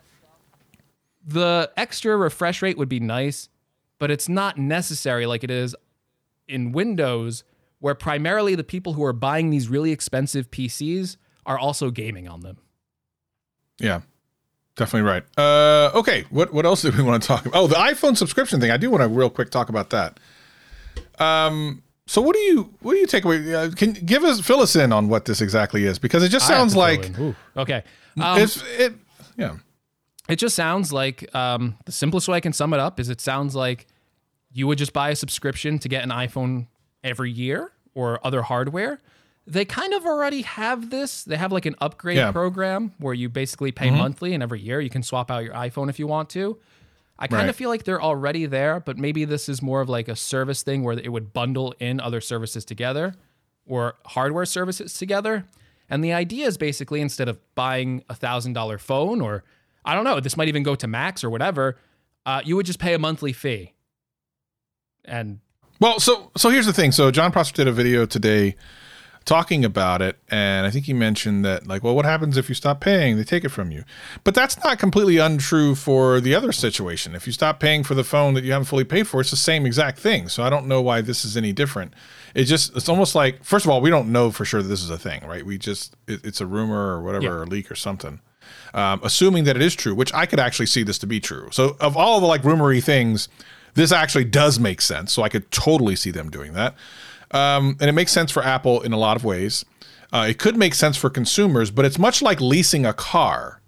The extra refresh rate would be nice, but it's not necessary like it is in Windows, where primarily the people who are buying these really expensive PCs are also gaming on them. Yeah, definitely right. Uh, okay, what what else do we want to talk about? Oh, the iPhone subscription thing. I do want to real quick talk about that. Um, so what do you what do you take away? Uh, can give us fill us in on what this exactly is because it just sounds like okay. Um, it's it. Yeah, it just sounds like um, the simplest way I can sum it up is it sounds like you would just buy a subscription to get an iPhone every year or other hardware. They kind of already have this. They have like an upgrade Yeah. program where you basically pay monthly and every year you can swap out your iPhone if you want to. I kind Right. of feel like they're already there, but maybe this is more of like a service thing where it would bundle in other services together or hardware services together. And the idea is basically instead of buying a thousand dollar phone or I don't know, this might even go to Max or whatever, uh, you would just pay a monthly fee. And Well, so so here's the thing. So Jon Prosser did a video today talking about it, and I think he mentioned that like, well, what happens if you stop paying? They take it from you. But that's not completely untrue for the other situation. If you stop paying for the phone that you haven't fully paid for, it's the same exact thing. So I don't know why this is any different. It just it's almost like first of all, we don't know for sure that this is a thing, right? We just it, it's a rumor or whatever, Yeah. or a leak or something. Um, assuming that it is true, which I could actually see this to be true. So of all the like rumory things, this actually does make sense. So I could totally see them doing that. Um, and it makes sense for Apple in a lot of ways. Uh, it could make sense for consumers, but it's much like leasing a car.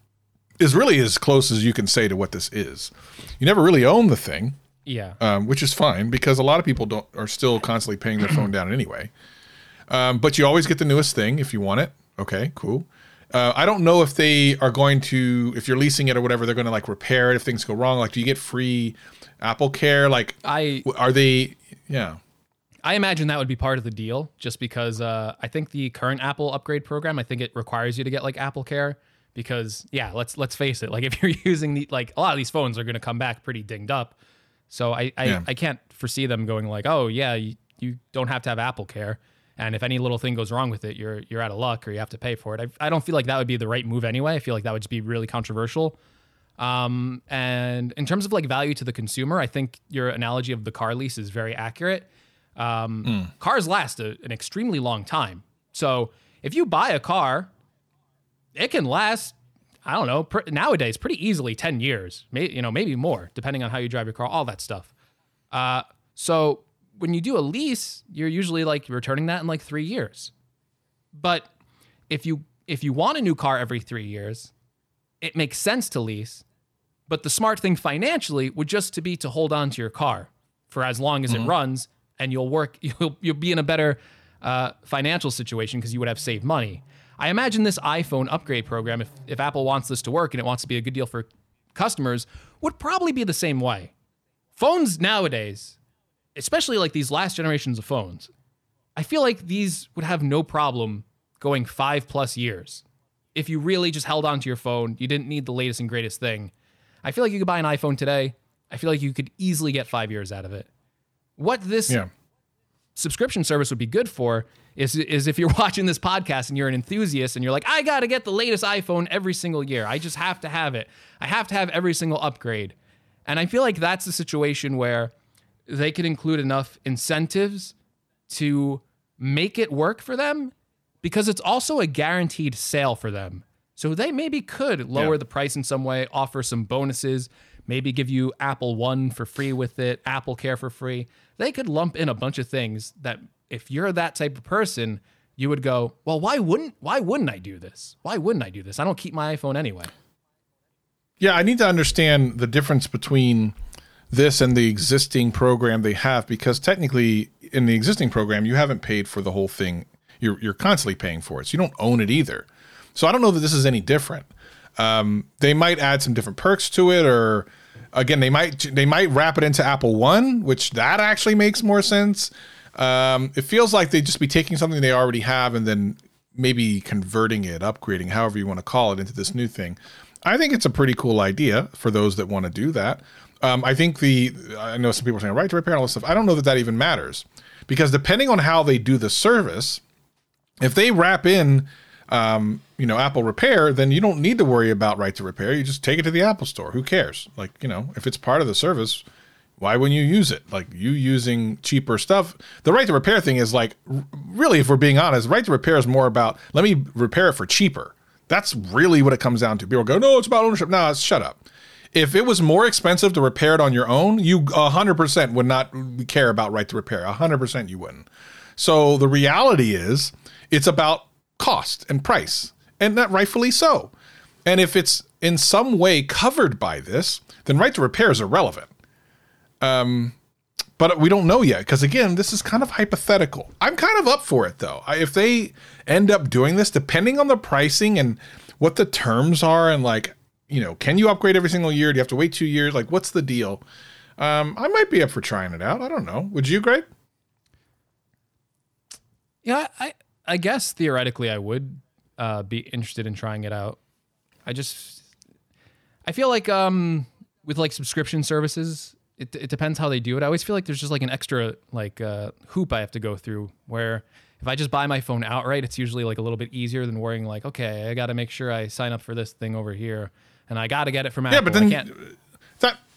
Is really as close as you can say to what this is. You never really own the thing, yeah. um, which is fine because a lot of people don't are still constantly paying their phone down anyway. Um, but you always get the newest thing if you want it. Okay, cool. Uh, I don't know if they are going to, if you're leasing it or whatever, they're going to like repair it if things go wrong. Like, do you get free Apple Care? Like, I are they? Yeah. I imagine that would be part of the deal, just because uh, I think the current Apple upgrade program, I think it requires you to get like Apple Care. Because yeah, let's let's face it, like if you're using the like a lot of these phones are going to come back pretty dinged up. So I I, Yeah. I can't foresee them going like, oh yeah, you, you don't have to have Apple Care, and if any little thing goes wrong with it, you're you're out of luck or you have to pay for it. I, I don't feel like that would be the right move anyway. I feel like that would just be really controversial. Um, and in terms of like value to the consumer, I think your analogy of the car lease is very accurate. Um, Cars last a, an extremely long time. So if you buy a car, it can last. I don't know. Pr- nowadays, pretty easily ten years, may, you know, maybe more, depending on how you drive your car, all that stuff. Uh, so when you do a lease, you're usually like returning that in like three years. But if you if you want a new car every three years, it makes sense to lease. But the smart thing financially would just to be to hold on to your car for as long as it runs, and you'll work. You'll you'll be in a better uh, financial situation because you would have saved money. I imagine this iPhone upgrade program, if, if Apple wants this to work and it wants to be a good deal for customers, would probably be the same way. Phones nowadays, especially like these last generations of phones, I feel like these would have no problem going five plus years. If you really just held onto your phone, you didn't need the latest and greatest thing. I feel like you could buy an iPhone today. I feel like you could easily get five years out of it. What this Yeah. subscription service would be good for is, is if you're watching this podcast and you're an enthusiast and you're like, I got to get the latest iPhone every single year. I just have to have it. I have to have every single upgrade. And I feel like that's a situation where they could include enough incentives to make it work for them because it's also a guaranteed sale for them. So they maybe could lower Yeah. the price in some way, offer some bonuses, maybe give you Apple One for free with it, Apple Care for free. They could lump in a bunch of things that if you're that type of person, you would go, "Well, why wouldn't why wouldn't I do this? Why wouldn't I do this? I don't keep my iPhone anyway." Yeah, I need to understand the difference between this and the existing program they have because technically in the existing program you haven't paid for the whole thing. You're you're constantly paying for it. So you don't own it either. So I don't know that this is any different. Um, they might add some different perks to it or again they might they might wrap it into Apple One, which that actually makes more sense. Um, it feels like they'd just be taking something they already have and then maybe converting it, upgrading, however you want to call it, into this new thing. I think it's a pretty cool idea for those that want to do that. Um, I think the I know some people are saying right to repair and all this stuff. I don't know that that even matters because depending on how they do the service, if they wrap in um, you know apple repair then you don't need to worry about right to repair. You just take it to the apple store. Who cares? Like you know if it's part of the service why wouldn't you use it? Like you using cheaper stuff. The right to repair thing is like really if we're being honest right to repair is more about let me repair it for cheaper. That's really what it comes down to. People go no it's about ownership. No shut up. If it was more expensive to repair it on your own you 100% would not care about right to repair. 100% you wouldn't. So the reality is, it's about cost and price, and that rightfully so. And if it's in some way covered by this, then right to repair is irrelevant. Um, but we don't know yet because again, this is kind of hypothetical. I'm kind of up for it though. I, if they end up doing this, depending on the pricing and what the terms are, and like, you know, can you upgrade every single year? Do you have to wait two years? Like, what's the deal? Um, I might be up for trying it out. I don't know. Would you, Greg? Yeah, I I guess theoretically I would uh, be interested in trying it out. I just I feel like um with like subscription services, it it depends how they do it. I always feel like there's just like an extra like uh, hoop I have to go through where if I just buy my phone outright, it's usually like a little bit easier than worrying like, okay, I got to make sure I sign up for this thing over here, and I got to get it from Apple. Yeah, but then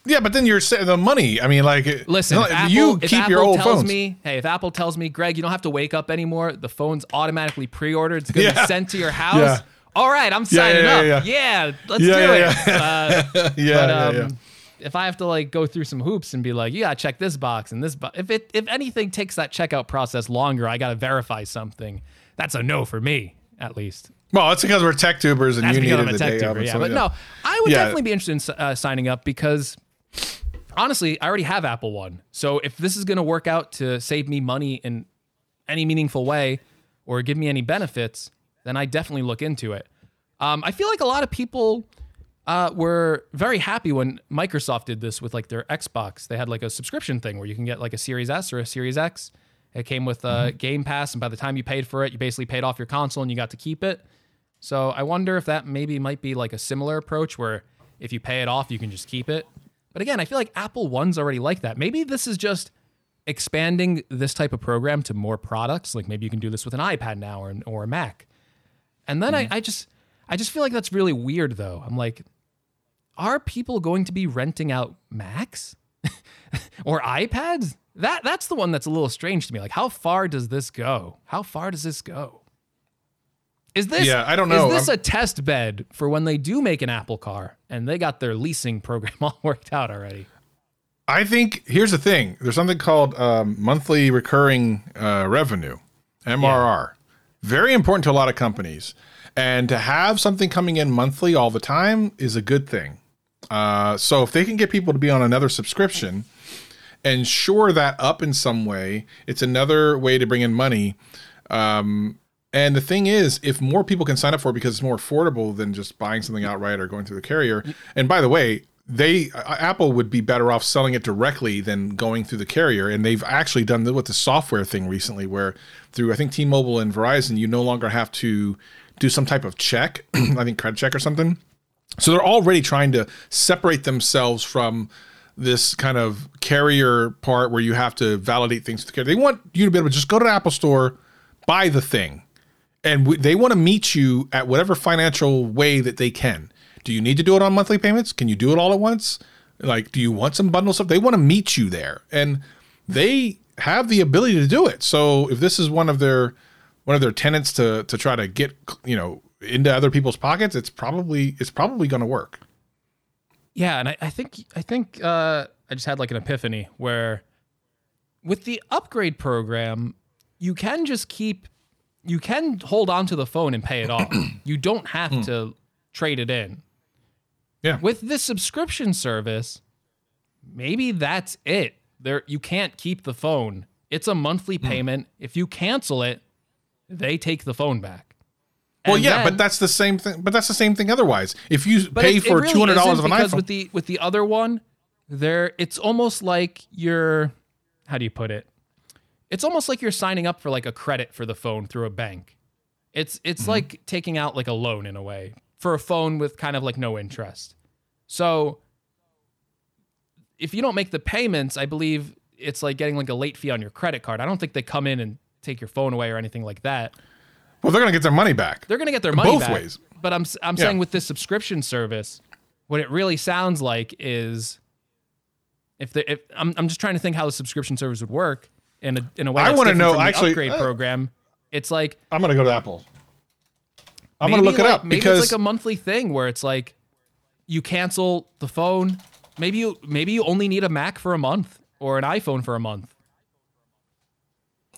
yeah, but then you're the money. I mean, like Listen, if Apple, you keep Apple your old tells phones. me, hey, if Apple tells me, Greg, you don't have to wake up anymore. The phone's automatically pre-ordered. It's going to Yeah. be sent to your house. Yeah. All right, I'm signing yeah, up. yeah, Yeah, let's do it. Uh, yeah, but um, yeah. if I have to like go through some hoops and be like, you gotta check this box and this box, if it if anything takes that checkout process longer, I gotta verify something. That's a no for me, at least. Well, it's because we're tech tubers and That's you needed I'm a the tech day tuber, yeah. But no, I would definitely be interested in uh, signing up because honestly, I already have Apple One. So if this is going to work out to save me money in any meaningful way or give me any benefits, then I definitely look into it. Um, I feel like a lot of people uh, were very happy when Microsoft did this with like their Xbox. They had like a subscription thing where you can get like a Series S or a Series X. It came with uh, Game Pass, and by the time you paid for it, you basically paid off your console and you got to keep it. So I wonder if that maybe might be like a similar approach where if you pay it off, you can just keep it. But again, I feel like Apple One's already like that. Maybe this is just expanding this type of program to more products. Like maybe you can do this with an iPad now or, or a Mac. And then I, mm-hmm. I just I just feel like that's really weird though. I'm like, are people going to be renting out Macs or iPads? That that's the one that's a little strange to me. Like, how far does this go? How far does this go? Is this Yeah, I don't know. Is this I'm- a test bed for when they do make an Apple car and they got their leasing program all worked out already? I think here's the thing. There's something called um, monthly recurring uh, revenue, MRR. Very important to a lot of companies, and to have something coming in monthly all the time is a good thing. Uh, so if they can get people to be on another subscription and shore that up in some way, it's another way to bring in money. Um, and the thing is, if more people can sign up for it because it's more affordable than just buying something outright or going through the carrier. And by the way, they uh, Apple would be better off selling it directly than going through the carrier. And they've actually done the, with the software thing recently, where through I think T-Mobile and Verizon, you no longer have to do some type of check, I think credit check or something. So they're already trying to separate themselves from this kind of carrier part where you have to validate things with the carrier. They want you to be able to just go to the Apple Store, buy the thing, and w- they want to meet you at whatever financial way that they can. Do you need to do it on monthly payments? Can you do it all at once? Like, do you want some bundle stuff? They want to meet you there, and they have the ability to do it. So if this is one of their one of their tenants to to try to get you know into other people's pockets, it's probably it's probably going to work. Yeah, and I, I think I think uh, I just had like an epiphany where with the upgrade program, you can just keep you can hold on to the phone and pay it off. you don't have hmm. to trade it in. Yeah. With this subscription service, maybe that's it. There you can't keep the phone. It's a monthly hmm. payment. If you cancel it, they take the phone back. Well, And yeah, then- but that's the same thing. But that's the same thing. Otherwise, if you pay it- for really two hundred dollars of an because iPhone, with the with the other one, there it's almost like you're how do you put it? It's almost like you're signing up for like a credit for the phone through a bank. It's it's Mm-hmm. like taking out like a loan in a way for a phone with kind of like no interest. So if you don't make the payments, I believe it's like getting like a late fee on your credit card. I don't think they come in and take your phone away or anything like that. well, they're going to get their money back. They're going to get their money back Both back. ways. But I'm I'm Yeah. saying with this subscription service, what it really sounds like is if the if I'm I'm just trying to think how the subscription service would work in a in a way. I wanna know, actually, upgrade uh, program. It's like I'm going to go to Apple. I'm going to maybe look it up Maybe because it's like a monthly thing where it's like you cancel the phone. Maybe you maybe you only need a Mac for a month or an iPhone for a month.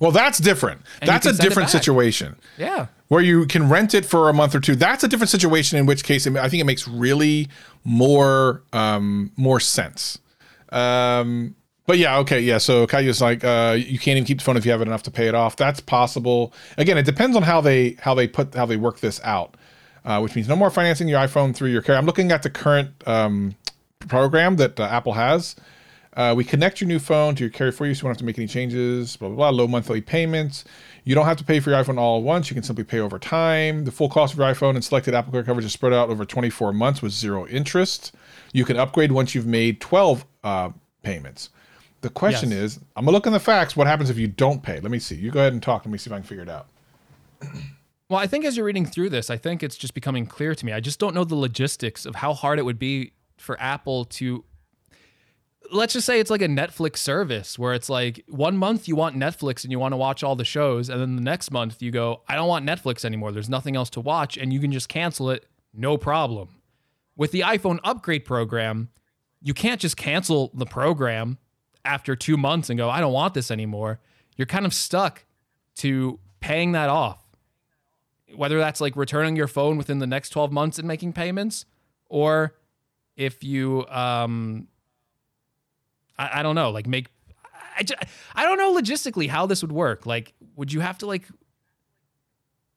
well, that's different. And That's a different situation. Yeah. where you can rent it for a month or two. That's a different situation. In which case, I think it makes really more um, more sense. Um, but yeah, okay, yeah. So Kayu's like, uh, you can't even keep the phone if you have it enough to pay it off. That's possible. Again, it depends on how they how they put how they work this out. Uh, which means no more financing your iPhone through your carrier. I'm looking at the current um, program that uh, Apple has. Uh, we connect your new phone to your carrier for you, so you don't have to make any changes. Blah blah blah. Low monthly payments. You don't have to pay for your iPhone all at once. You can simply pay over time. The full cost of your iPhone and selected Apple Care coverage is spread out over 24 months with zero interest. You can upgrade once you've made 12 uh, payments. The question Yes. is, I'm gonna look in the facts. What happens if you don't pay? Let me see. You go ahead and talk. Let me see if I can figure it out. Well, I think as you're reading through this, I think it's just becoming clear to me. I just don't know the logistics of how hard it would be for Apple to let's just say it's like a Netflix service where it's like one month you want Netflix and you want to watch all the shows and then the next month you go I don't want Netflix anymore. There's nothing else to watch and you can just cancel it no problem. With the iPhone upgrade program, you can't just cancel the program after 2 months and go I don't want this anymore. You're kind of stuck to paying that off. Whether that's like returning your phone within the next 12 months and making payments or if you um I, I don't know like make I, I don't know logistically how this would work. Like would you have to like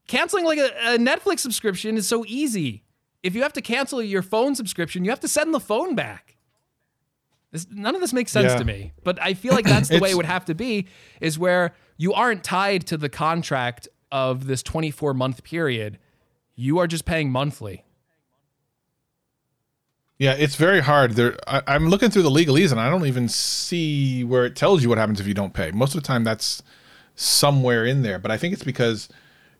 canceling like a, a netflix subscription is so easy. If you have to cancel your phone subscription you have to send the phone back this, none of this makes sense Yeah. to me but i feel like that's the way it would have to be is where you aren't tied to the contract of this 24 month period you are just paying monthly Yeah, it's very hard. There, I, I'm looking through the legalese, and I don't even see where it tells you what happens if you don't pay. Most of the time, that's somewhere in there. But I think it's because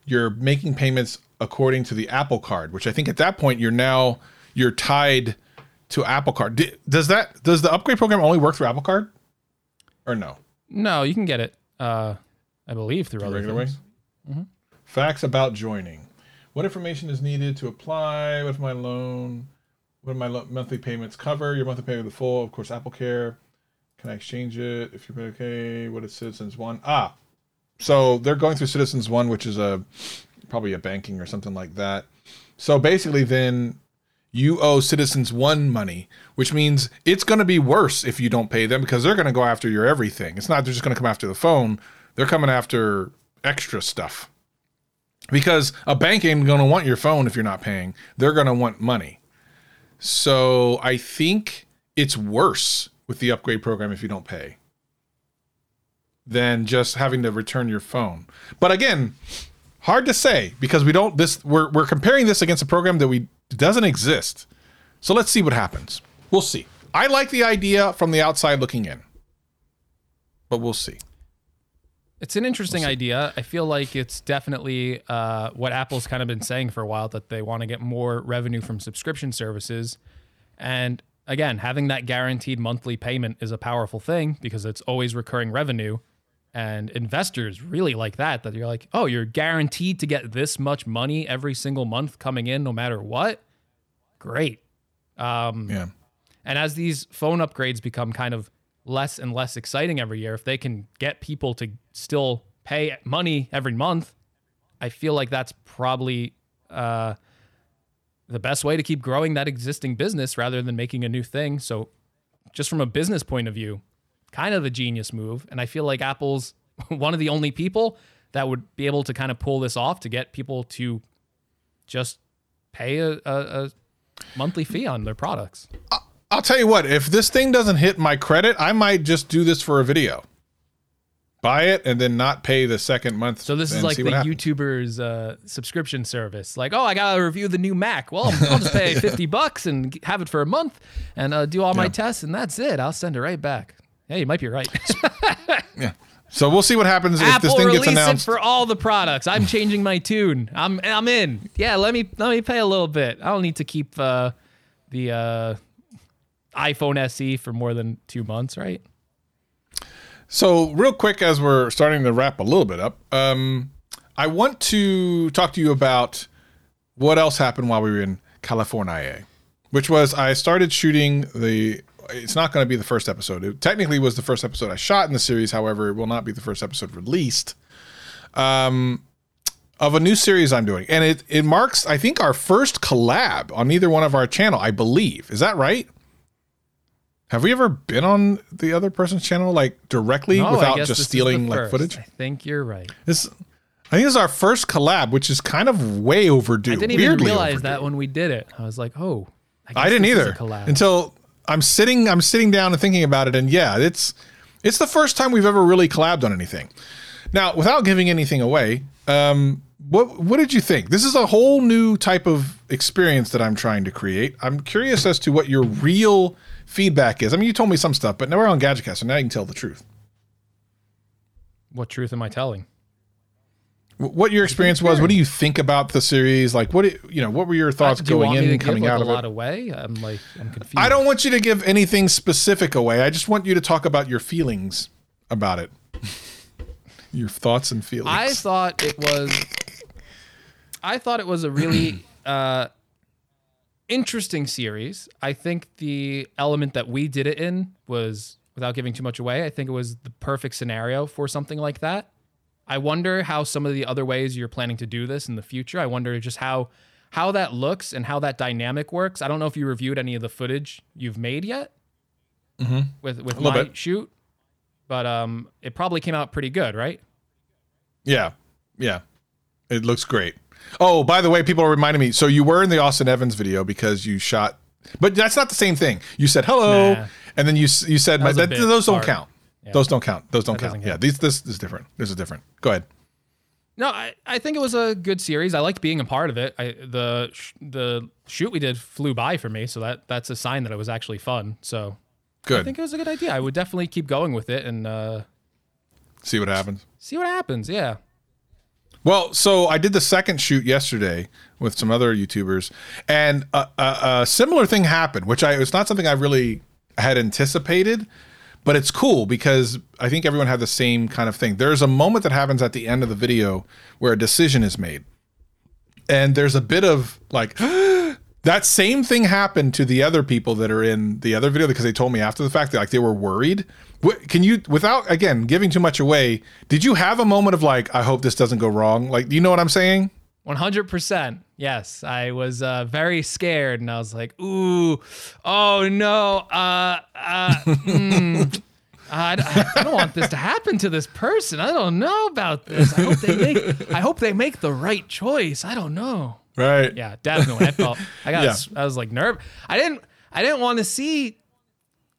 you're making payments according to the Apple Card, which I think at that point you're now you're tied to Apple Card. D- Does that does the upgrade program only work through Apple Card, or no? no you can get it uh i believe through other regular way? things Facts about joining. What information is needed to apply? What if my loan? What do my lo- monthly payments cover? Your monthly payment the full, of course, Apple Care. Can I exchange it if you're okay? What is Citizens One? Ah, so they're going through Citizens One, which is a probably a banking or something like that. So basically, then you owe Citizens One money, which means it's going to be worse if you don't pay them because they're going to go after your everything. It's not they're just going to come after the phone; they're coming after extra stuff. Because a bank ain't going to want your phone if you're not paying. They're going to want money. So I think it's worse with the upgrade program if you don't pay than just having to return your phone. But again, hard to say because we don't this we're we're comparing this against a program that we doesn't exist. So let's see what happens. We'll see. I like the idea from the outside looking in. But we'll see. It's an interesting idea. I feel like it's definitely uh, what Apple's kind of been saying for a while that they want to get more revenue from subscription services. And again, having that guaranteed monthly payment is a powerful thing because it's always recurring revenue. And investors really like that, that you're like, oh, you're guaranteed to get this much money every single month coming in no matter what. Great. Um, Yeah. and as these phone upgrades become kind of less and less exciting every year, if they can get people to still pay money every month, I feel like that's probably uh, the best way to keep growing that existing business rather than making a new thing. So, just from a business point of view, kind of a genius move. And I feel like Apple's one of the only people that would be able to kind of pull this off to get people to just pay a, a, a monthly fee on their products. I'll tell you what, if this thing doesn't hit my credit, I might just do this for a video. Buy it and then not pay the second month. So this is like the. YouTuber's uh, subscription service. Like, oh, I gotta review the new Mac. Well, I'll just pay fifty bucks and have it for a month and uh, do all my tests, and that's it. I'll send it right back. Yeah, you might be right. Yeah. So we'll see what happens if Apple this thing gets announced. it for all the products. I'm changing my tune. I'm I'm in. Yeah, let me let me pay a little bit. I don't need to keep uh, the uh, iPhone SE for more than two months, right? So, real quick, as we're starting to wrap a little bit up, um, I want to talk to you about what else happened while we were in California, which was I started shooting the. It's not going to be the first episode. It technically was the first episode I shot in the series. However, it will not be the first episode released um, of a new series I'm doing, and it it marks I think our first collab on either one of our channel. I believe is that right? Have we ever been on the other person's channel like directly No, without just this is the stealing like footage? I think you're right. This, I think this is our first collab, which is kind of way overdue. I didn't even realize overdue. that when we did it. I was like, oh, I, I didn't this is a either collab. until I'm sitting. I'm sitting down and thinking about it, and yeah, it's it's the first time we've ever really collabed on anything. Now, without giving anything away, um, what what did you think? This is a whole new type of experience that I'm trying to create. I'm curious as to what your real feedback is. I mean, you told me some stuff, but now we're on Gadgetcast, so now you can tell the truth. what truth am I telling? Wh- What your experience was? What do you think about the series? Like, what do- you know? What were your thoughts going in and coming like out a of lot it? away? I'm like, I'm confused. I don't want you to give anything specific away. I just want you to talk about your feelings about it. your thoughts and feelings. I thought it was. I thought it was a really uh, interesting series. I think the element that we did it in was, without giving too much away, I think it was the perfect scenario for something like that. I wonder how some of the other ways you're planning to do this in the future. I wonder just how how that looks and how that dynamic works. I don't know if you reviewed any of the footage you've made yet with with little my bit. shoot, but um, it probably came out pretty good, right? yeah, yeah, it looks great. Oh, by the way, people are reminding me. So you were in the Austin Evans video because you shot, but that's not the same thing. You said hello, Nah. and then you you said was a that, those don't part. Count. Those don't count. Those don't That count. Yeah, these this is different. This is different. Go ahead. No, I, I think it was a good series. I liked being a part of it. I, the sh- the shoot we did flew by for me, so that that's a sign that it was actually fun. So good. I think it was a good idea. I would definitely keep going with it and uh, See what happens. see what happens. Yeah. Well, so I did the second shoot yesterday with some other YouTubers, and a, a, a similar thing happened, which I it's not something I really had anticipated, but it's cool because I think everyone had the same kind of thing. There's a moment that happens at the end of the video where a decision is made, and there's a bit of like. That same thing happened to the other people that are in the other video because they told me after the fact that like they were worried. Can you, without again giving too much away, did you have a moment of like, I hope this doesn't go wrong? Like, do you know what I'm saying? One hundred percent. Yes, I was uh, very scared, and I was like, "Ooh, oh no, uh, uh, mm, I, I, I don't want this to happen to this person. I don't know about this. I hope they make. I hope they make the right choice. I don't know. Right. Yeah, definitely. I felt. I got. Yeah. I was like nerve. I didn't. I didn't want to see.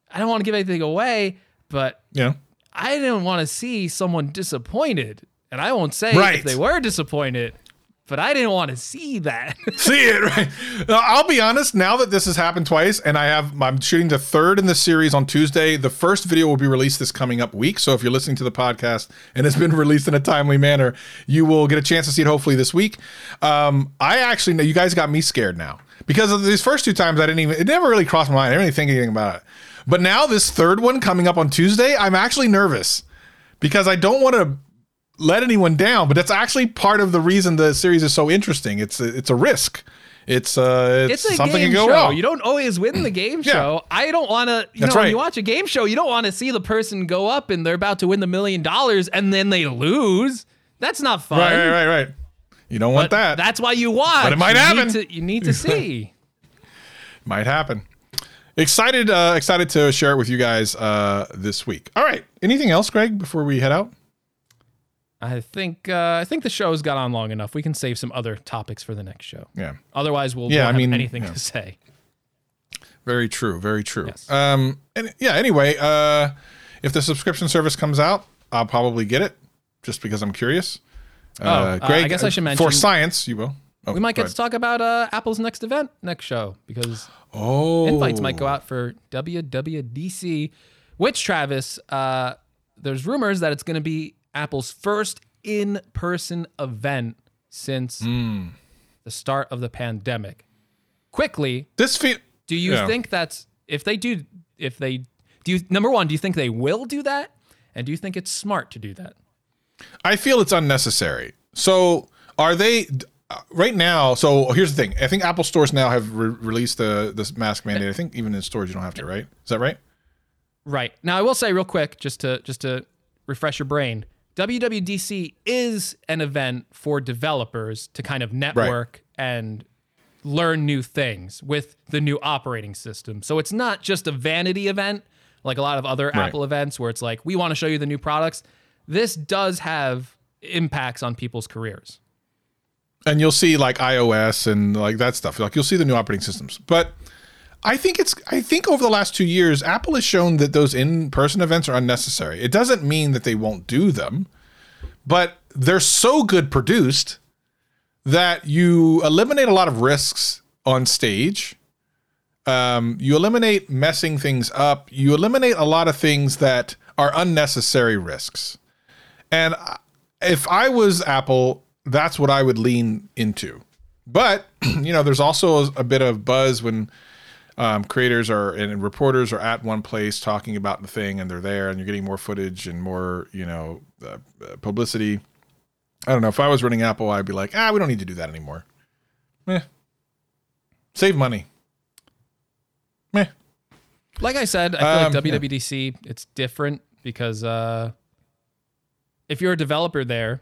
I don't want to give anything away, but Yeah. I didn't want to see someone disappointed. And I won't say Right. if they were disappointed, but I didn't want to see that. See it, right? I'll be honest. Now that this has happened twice, and I have, I'm shooting the third in the series on Tuesday. The first video will be released this coming up week. So if you're listening to the podcast and it's been released in a timely manner, you will get a chance to see it hopefully this week. Um, I actually know you guys got me scared now because of these first two times. I didn't even, it never really crossed my mind. I didn't really think anything about it. But now this third one coming up on Tuesday, I'm actually nervous because I don't want to let anyone down, but that's actually part of the reason the series is so interesting. It's a, it's a risk. It's uh it's, It's a something can go show. wrong. You don't always win the game Yeah. show. I don't want to. You That's know, when right. you watch a game show, you don't want to see the person go up and they're about to win the million dollars and then they lose. That's not fun. right, right, right, right. You don't want But that. That's why you watch. But it might you happen. Need to, you need to see. Might happen. Excited, uh, excited to share it with you guys uh, this week. All right. Anything else, Greg, before we head out? I think. Uh, I think the show's got on long enough. We can save some other topics for the next show. Yeah. Otherwise, we'll Yeah, I have mean, anything yeah. to say. Very true. Very true. Yes. Um. And yeah. Anyway, uh, if the subscription service comes out, I'll probably get it, just because I'm curious. Oh, uh, I guess I should mention for science, you will. Oh, We might get to talk about uh, Apple's next event next show because Oh, invites might go out for WWDC, which Travis, uh, there's rumors that it's going to be Apple's first in-person event since Hmm. the start of the pandemic. Quickly, This feel. do you Yeah. think that's if they do if they do you number one, do you think they will do that? And do you think it's smart to do that? I feel it's unnecessary. So are they uh, right now? So here's the thing. I think Apple stores now have re- released the this mask mandate. I think even in stores you don't have to, right? Is that right? Right. Now I will say real quick, just to just to refresh your brain, WWDC is an event for developers to kind of network and learn new things with the new operating system. So it's not just a vanity event like a lot of other Right. Apple events where it's like we want to show you the new products. This does have impacts on people's careers. And you'll see like iOS and like that stuff. Like you'll see the new operating systems. But I think it's I think over the last two years, Apple has shown that those in-person events are unnecessary. It doesn't mean that they won't do them, but they're so good produced that you eliminate a lot of risks on stage. Um, you eliminate messing things up. You eliminate a lot of things that are unnecessary risks. And if I was Apple, that's what I would lean into. But you know, there's also a bit of buzz when um, creators are and reporters are at one place talking about the thing, and they're there, and you're getting more footage and more, you know, uh, uh, publicity. I don't know. If I was running Apple, I'd be like, ah, we don't need to do that anymore. Meh. Save money. Meh. Like I said, I feel Um, like yeah. WWDC it's different because uh, if you're a developer there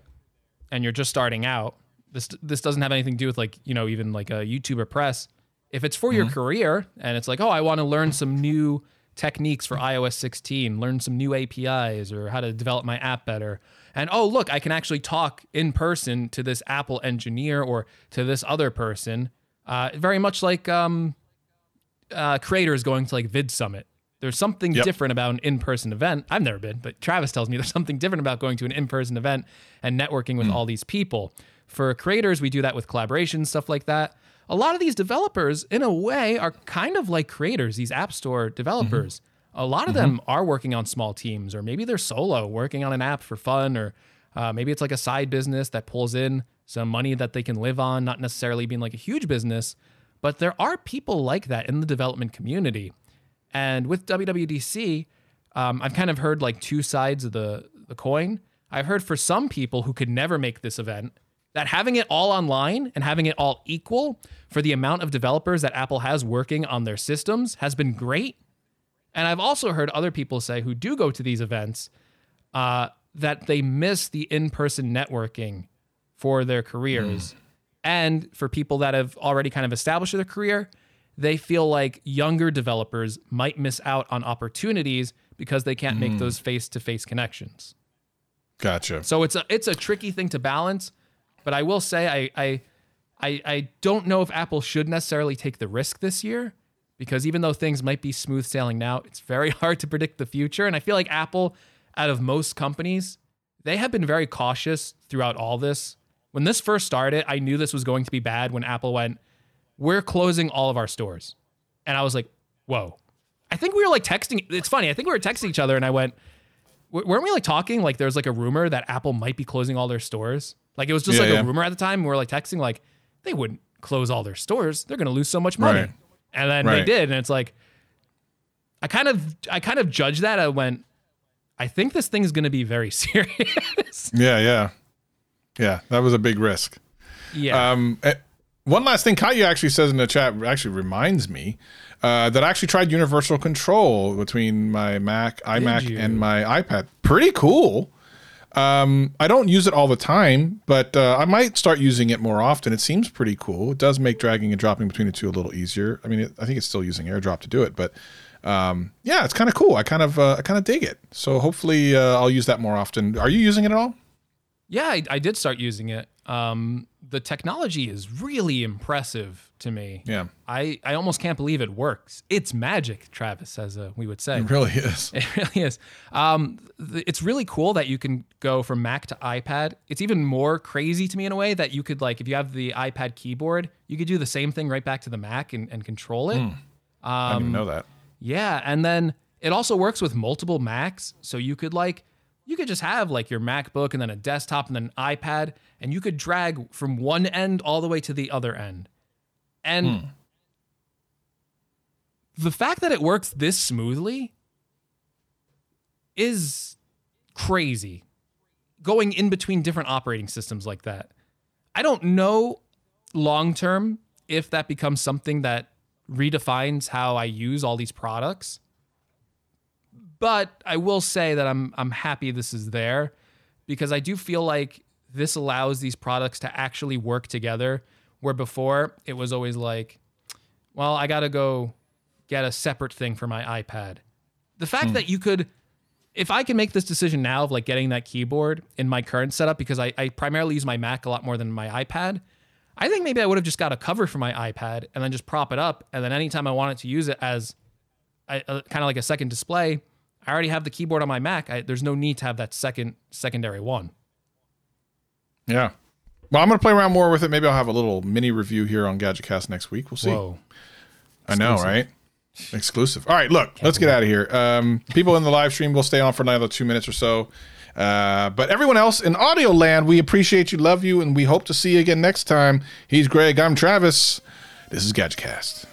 and you're just starting out, this this doesn't have anything to do with like you know even like a YouTuber press. If it's for your Mm-hmm. career and it's like oh I want to learn some new techniques for iOS 16, learn some new APIs or how to develop my app better. And oh look, I can actually talk in person to this Apple engineer or to this other person. Uh, very much like um, uh, creators going to like Vid Summit. There's something Yep. different about an in-person event. I've never been, but Travis tells me there's something different about going to an in-person event and networking with all these people. For creators, we do that with collaborations, stuff like that. A lot of these developers, in a way, are kind of like creators, these app store developers. A lot of them are working on small teams, or maybe they're solo working on an app for fun, or uh, maybe it's like a side business that pulls in some money that they can live on, not necessarily being like a huge business. But there are people like that in the development community. And with WWDC, um, I've kind of heard like two sides of the, the coin. I've heard for some people who could never make this event that having it all online and having it all equal for the amount of developers that Apple has working on their systems has been great. And I've also heard other people say who do go to these events uh, that they miss the in person networking for their careers. And for people that have already kind of established their career, they feel like younger developers might miss out on opportunities because they can't Mm. make those face-to-face connections. Gotcha. So it's a it's a tricky thing to balance, but I will say I I I, I don't know if Apple should necessarily take the risk this year because even though things might be smooth sailing now, it's very hard to predict the future. And I feel like Apple, out of most companies, they have been very cautious throughout all this. When this first started, I knew this was going to be bad when Apple went, We're closing all of our stores. And I was like, Whoa. I think we were like texting. It's funny. I think we were texting each other and I went, weren't we like talking like there's like a rumor that Apple might be closing all their stores? Like it was just Yeah, like yeah. a rumor at the time. We were like texting like they wouldn't close all their stores. They're going to lose so much money. Right. And then they did and it's like I kind of I kind of judged that. I went I think this thing is going to be very serious. Yeah, yeah, yeah. That was a big risk. yeah. Um, eh, one last thing, Kaya actually says in the chat actually reminds me uh, that I actually tried universal control between my Mac, iMac, and my iPad. Pretty cool. Um, I don't use it all the time, but uh, I might start using it more often. It seems pretty cool. It does make dragging and dropping between the two a little easier. I mean, it, I think it's still using AirDrop to do it, but um, yeah, it's kind of cool. I kind of uh, I kind of dig it. So hopefully, uh, I'll use that more often. Are you using it at all? Yeah, I, I did start using it. Um, the technology is really impressive to me. Yeah, I, I almost can't believe it works. It's magic, Travis, as uh, we would say. it really is. It really is. Um, th- it's really cool that you can go from Mac to iPad. It's even more crazy to me in a way that you could like if you have the iPad keyboard, you could do the same thing right back to the Mac and, and control it. I didn't know that. Yeah, and then it also works with multiple Macs, so you could like you could just have like your MacBook and then a desktop and then an iPad, and you could drag from one end all the way to the other end. And hmm. the fact that it works this smoothly is crazy. Going in between different operating systems like that. I don't know long term if that becomes something that redefines how I use all these products. But I will say that I'm I'm happy this is there because I do feel like this allows these products to actually work together where before it was always like well, I got to go get a separate thing for my iPad. The fact hmm. that you could if I can make this decision now of like getting that keyboard in my current setup because I, I primarily use my Mac a lot more than my iPad, I think maybe I would have just got a cover for my iPad and then just prop it up. And then anytime I wanted to use it as kind of like a second display, I already have the keyboard on my Mac. I, there's no need to have that second secondary one. Yeah. Well, I'm going to play around more with it. Maybe I'll have a little mini review here on GadgetCast next week. We'll see. Whoa. I know, right? Exclusive. All right, look, let's get out of here. Um, people in the live stream will stay on for another two minutes or so. Uh, but everyone else in audio land, we appreciate you, love you, and we hope to see you again next time. He's Greg. I'm Travis. This is GadgetCast.